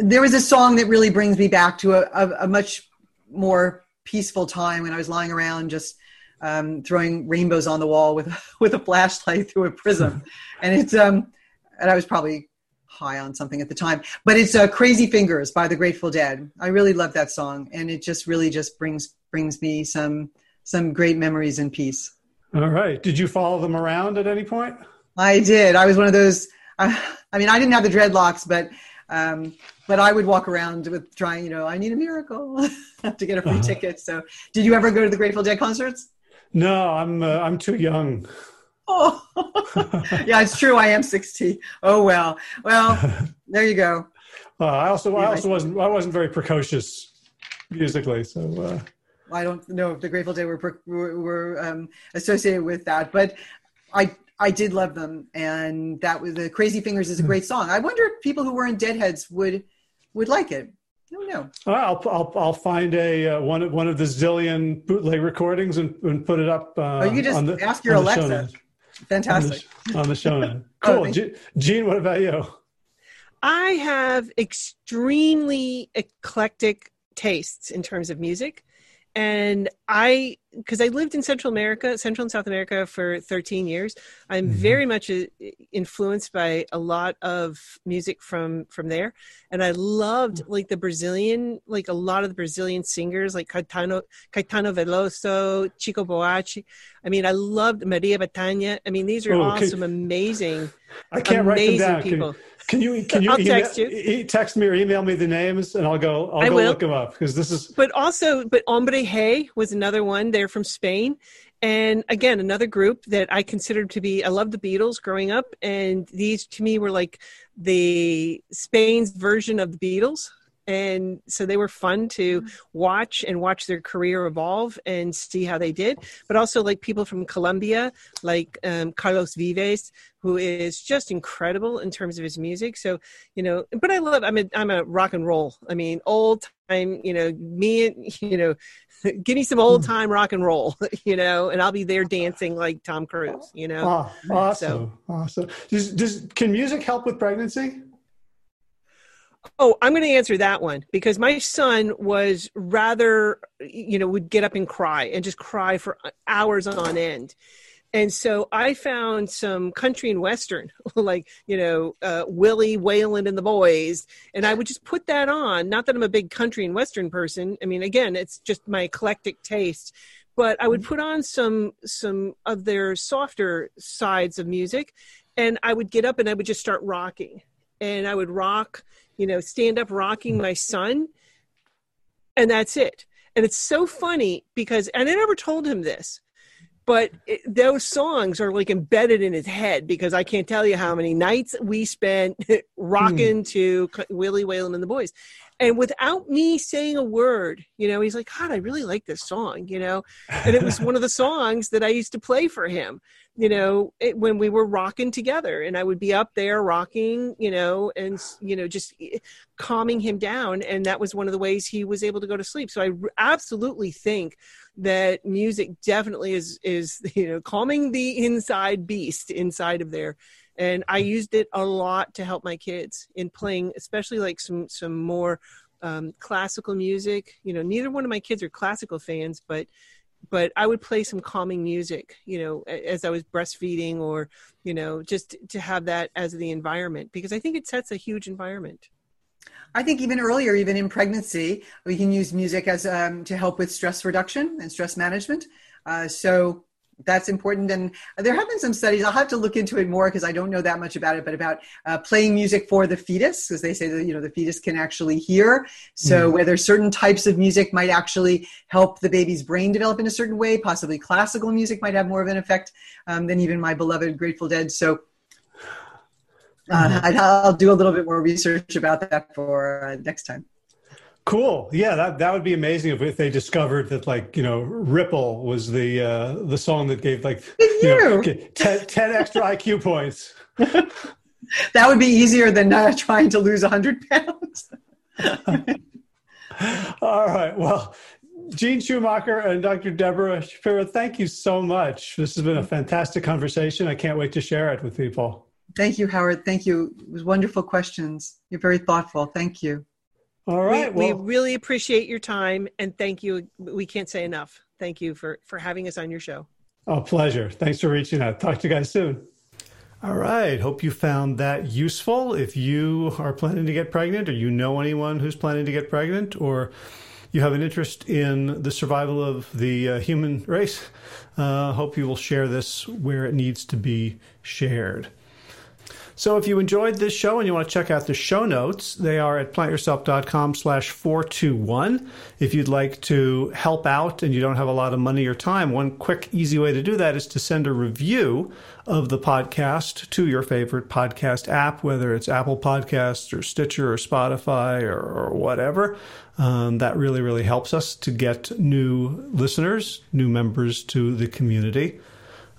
there was a song that really brings me back to a, a, a much more peaceful time when I was lying around just um, throwing rainbows on the wall with with a flashlight through a prism, and it's um, and I was probably high on something at the time, but it's uh, "Crazy Fingers" by the Grateful Dead. I really love that song, and it just really just brings brings me some some great memories and peace. All right. Did you follow them around at any point? I did. I was one of those. Uh, I mean, I didn't have the dreadlocks, but um, but I would walk around with trying, you know, I need a miracle to get a free uh-huh. ticket. So, did you ever go to the Grateful Dead concerts? No, I'm uh, I'm too young. Oh, yeah, it's true. I am 60. Oh well, well, there you go. Uh, I also I also wasn't I wasn't very precocious musically, so. Uh, I don't know if the Grateful Dead were were, were um, associated with that, but I I did love them, and that was the Crazy Fingers is a great song. I wonder if people who weren't Deadheads would would like it. I don't know. I'll I'll, I'll find a uh, one one of the zillion bootleg recordings and, and put it up. Uh, oh, you just the, ask your Alexa. Fantastic on the, on the show. Note. Cool, oh, Jeanne. What about you? I have extremely eclectic tastes in terms of music and I, because I lived in Central America, Central and South America for 13 years, I'm mm-hmm. very much uh, influenced by a lot of music from from there, and I loved mm. like the Brazilian, like a lot of the Brazilian singers, like Caetano, Caetano Veloso, Chico Buarque. I mean, I loved Maria Bethânia. I mean, these are oh, awesome, amazing, I can't amazing write them down. people. Can, can you can you I'll email, text you. text me or email me the names and I'll go I'll I go will. look them up because this is But also, but Hombres G was another one. They're from Spain, and again another group that I considered to be. I loved the Beatles growing up, and these to me were like the Spain's version of the Beatles and so they were fun to mm-hmm. watch and watch their career evolve and see how they did. But also like people from colombia like um, carlos vives who is just incredible in terms of his music. So you know but i love i'm a, I'm a rock and roll. I mean old time you know me and you know give me some old mm. time rock and roll you know and i'll be there dancing like tom cruise you know? Oh, awesome so, awesome. Does, does can music help with pregnancy Oh, I'm going to answer that one because my son was rather, you know, would get up and cry and just cry for hours on end. And so I found some country and western, like, you know, uh, Willie Waylon and the Boys. And I would just put that on. Not that I'm a big country and western person. I mean, again, it's just my eclectic taste. But I would put on some some of their softer sides of music, and I would get up and I would just start rocking, and I would rock you know, stand up rocking my son. And that's it. And it's so funny because, and I never told him this, but it, those songs are like embedded in his head because I can't tell you how many nights we spent rocking mm. to Willie Waylon and the Boys. And without me saying a word, you know, he's like, God, I really like this song, you know? And it was one of the songs that I used to play for him you know it, when we were rocking together. And i would be up there rocking you know and you know just eh, calming him down. And that was one of the ways he was able to go to sleep. So i absolutely think that music definitely is is you know calming the inside beast inside of there and i used it a lot to help my kids in playing especially like some some more um, classical music you know neither one of my kids are classical fans but but I would play some calming music, you know, as I was breastfeeding or, you know, just to have that as the environment because I think it sets a huge environment. I think even earlier, even in pregnancy, we can use music as um, to help with stress reduction and stress management. Uh, so that's important. And there have been some studies. I'll have to look into it more because I don't know that much about it. But about uh, playing music for the fetus, because they say that you know the fetus can actually hear. So mm. whether certain types of music might actually help the baby's brain develop in a certain way, possibly classical music might have more of an effect um, than even my beloved Grateful Dead. So. Uh, mm-hmm. I'll do a little bit more research about that for uh, next time. Cool. Yeah, that that would be amazing if, if they discovered that like, you know, Ripple was the uh the song that gave like you know, 10, 10 extra IQ points. that would be easier than uh, trying to lose 100 pounds. All right. Well, Jeanne Schumacher and Dr. Debra Shapiro, thank you so much. This has been a fantastic conversation. I can't wait to share it with people. Thank you, Howard. Thank you. It was wonderful questions. You're very thoughtful. Thank you. All right. We, well, we really appreciate your time and thank you. We can't say enough. Thank you for, for having us on your show. Oh, pleasure. Thanks for reaching out. Talk to you guys soon. All right. Hope you found that useful. If you are planning to get pregnant or you know anyone who's planning to get pregnant or you have an interest in the survival of the uh, human race, uh, hope you will share this where it needs to be shared. So if you enjoyed this show and you want to check out the show notes, they are at plantyourself.com slash 421. If you'd like to help out and you don't have a lot of money or time, one quick, easy way to do that is to send a review of the podcast to your favorite podcast app, whether it's Apple Podcasts or Stitcher or Spotify or, or whatever. Um, that really, really helps us to get new listeners, new members to the community.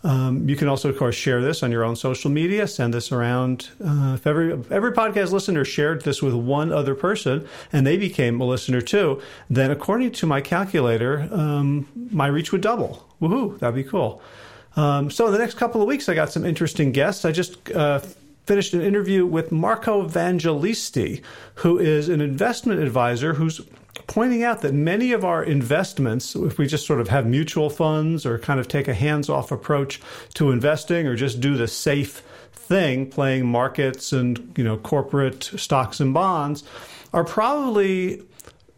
Um, you can also, of course, share this on your own social media. Send this around. Uh, if every every podcast listener shared this with one other person and they became a listener too, then according to my calculator, um, my reach would double. Woohoo! That'd be cool. Um, so in the next couple of weeks, I got some interesting guests. I just uh, finished an interview with Marco Vangelisti, who is an investment advisor who's pointing out that many of our investments, if we just sort of have mutual funds or kind of take a hands off approach to investing or just do the safe thing, playing markets and you know corporate stocks and bonds, are probably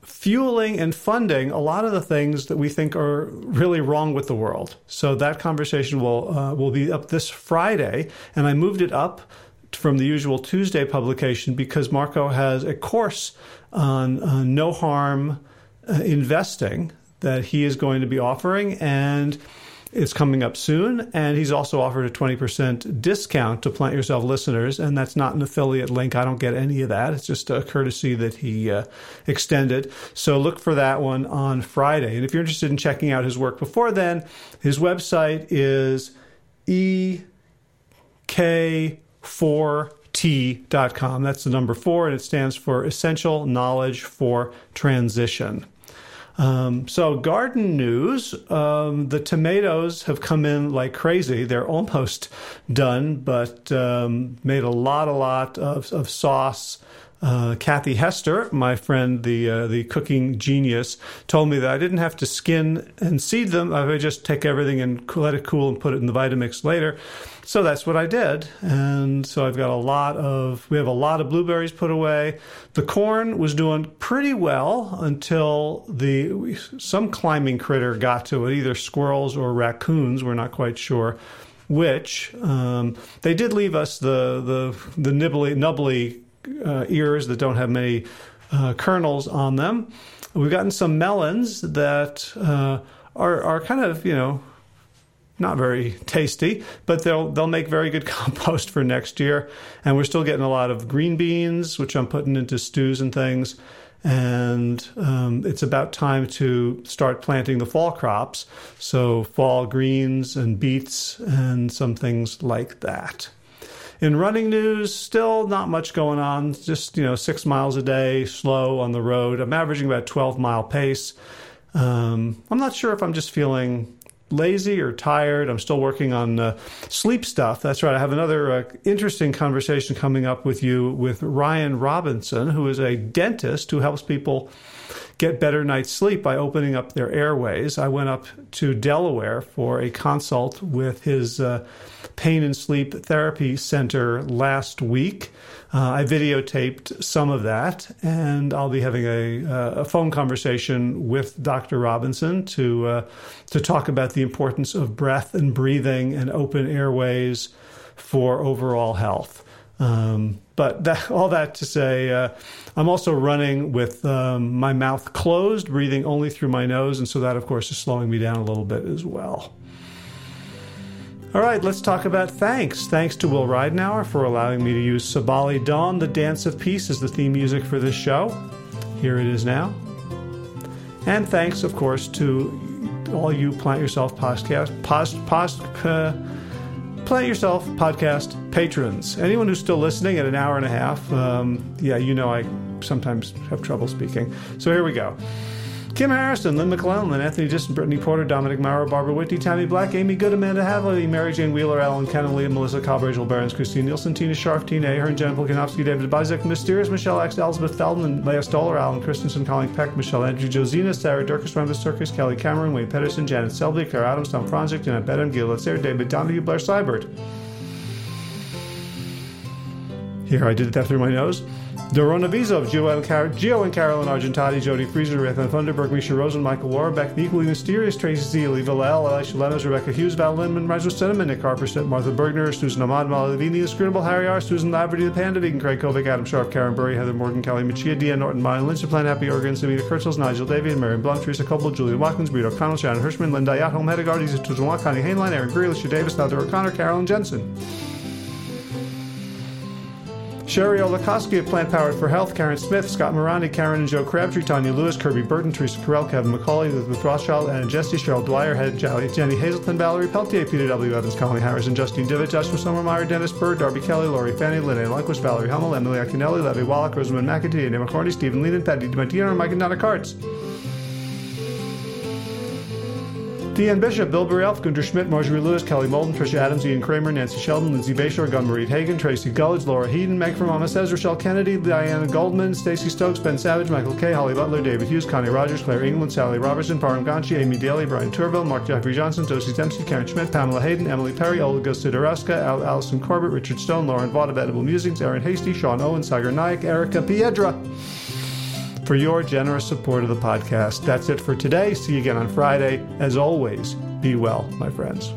fueling and funding a lot of the things that we think are really wrong with the world. So that conversation will uh, will be up this Friday, and I moved it up from the usual Tuesday publication because Marco has a course on uh, no harm uh, investing that he is going to be offering and it's coming up soon. And he's also offered a 20% discount to plant yourself listeners. And that's not an affiliate link. I don't get any of that. It's just a courtesy that he uh, extended. So look for that one on friday. And if you're interested in checking out his work before then his website is e k 4T.com. That's the number four, and it stands for Essential Knowledge for Transition. Um, so, garden news um, the tomatoes have come in like crazy. They're almost done, but um, made a lot, a lot of, of sauce uh, Kathy Hester, my friend, the uh, the cooking genius, told me that I didn't have to skin and seed them. I would just take everything and let it cool and put it in the Vitamix later. So that's what I did. And so I've got a lot of, we have a lot of blueberries put away. The corn was doing pretty well until the, some climbing critter got to it, either squirrels or raccoons. We're not quite sure which. Um, they did leave us the, the, the nibbly, nubbly uh, ears that don't have many uh, kernels on them. We've gotten some melons that uh, are, are kind of, you know, not very tasty, but they'll they'll make very good compost for next year. And we're still getting a lot of green beans, which I'm putting into stews and things. And um, it's about time to start planting the fall crops. So fall greens and beets and some things like that. In running news, still not much going on. Just you know, six miles a day, slow on the road. I'm averaging about 12 mile pace. Um, I'm not sure if I'm just feeling lazy or tired. I'm still working on uh, sleep stuff. That's right. I have another uh, interesting conversation coming up with you with Ryan Robinson, who is a dentist who helps people get better night's sleep by opening up their airways. I went up to Delaware for a consult with his uh, pain and sleep therapy center last week. Uh, I videotaped some of that, and I'll be having a, uh, a phone conversation with Dr. Robinson to uh, to talk about the importance of breath and breathing and open airways for overall health. Um, but that, all that to say, uh, I'm also running with um, my mouth closed, breathing only through my nose, and so that, of course, is slowing me down a little bit as well. All right, let's talk about thanks. Thanks to Will Ridenour for allowing me to use Sabali Dawn, the Dance of Peace, as the theme music for this show. Here it is now. And thanks, of course, to all you Plant Yourself podcast, post, post, uh, Plant Yourself podcast patrons. Anyone who's still listening at an hour and a half, um, yeah, you know I sometimes have trouble speaking. So here we go. Kim Harrison, Lynn McClellan, Anthony Diston, Brittany Porter, Dominic Maurer, Barbara Whitney, Tammy Black, Amy Good, Amanda Havley, Mary Jane Wheeler, Alan Kennelly, Melissa Calbridge, Jill Barons, Christine Nielsen, Tina Sharf, Tina Ahern, Jen Polkanovsky, David Bizek, Mysterious, Michelle X, Elizabeth Feldman, Leah Stoller, Alan Christensen, Colin Peck, Michelle Andrew, Josina, Sarah Durkis, Rhonda Circus, Kelly Cameron, Wayne Pedersen, Janet Selby, Claire Adams, Tom Franzik, Janet Bedham, Gil Letzer, David Donahue, Blair Seibert. Here, I did that through my nose. Dorona Vizov, Gio Car- Gio and Carolyn Argentati, Jody Freezer, Rathan Thunderberg, Misha Rosen, Michael Warbeck, the equally mysterious Tracy Zealy, Valel, Elisha Lenos, Rebecca Hughes, Val Lindman, Riser Cinnamon, Nick Harper, Martha Bergner, Susan Ahmad, Malavini, Inscrutable, Harry R., Susan Laverty, The Panda, Vegan, Craig Kovic, Adam Sharp, Karen Burry, Heather Morgan, Kelly Machia, Deanne Norton, Mine Lynch, the Plan Happy Organ, Samita Kurtzels, Nigel Davian, Marion Blunt, Teresa Coble, Julia Watkins, Breed O'Connell, Shannon Hirschman, Linda Yathom, Hedegaard, Isa Tuzuma, Connie Hainline, Aaron Greer, Alicia Davis, Heather O'Connor, Carolyn Jensen. Sherry Olakoski of Plant Powered for Health, Karen Smith, Scott Morani, Karen and Joe Crabtree, Tanya Lewis, Kirby Burton, Teresa Carell, Kevin McCauley, Elizabeth Rothschild, Anna Jesse, Cheryl Dwyer, Head, Jenny Hazelton, Valerie Peltier, Peter W. Evans, Colin Harrison, Justine Divot, Joshua Sommermeyer, Dennis Bird, Darby Kelly, Laurie Fanny, Lynn A. Lundquist, Valerie Hummel, Emily Akinelli, Levy Wallach, Rosamund McAtee, Andy McCorney, Stephen Leland, Patty DiMattino, and Mike and Donna Carts. Deanne Bishop, Bill Burrell, Gunter Schmidt, Marjorie Lewis, Kelly Molden, Tricia Adams, Ian Kramer, Nancy Sheldon, Lindsay Bayshore, Gunmarie Hagen, Tracy Gullidge, Laura Heaton, Meg from Mama Says, Rochelle Kennedy, Diana Goldman, Stacey Stokes, Ben Savage, Michael Kay, Holly Butler, David Hughes, Connie Rogers, Claire England, Sally Robertson, Param Ganchi, Amy Daly, Brian Turville, Mark Jeffrey Johnson, Josie Dempsey, Karen Schmidt, Pamela Hayden, Emily Perry, Olga Sidorowska, Al- Allison Corbett, Richard Stone, Lauren Vaught of Edible Musings, Aaron Hasty, Sean Owen, Sagar Naik, Erica Piedra for your generous support of the podcast. That's it for today. See you again on Friday. As always, be well, my friends.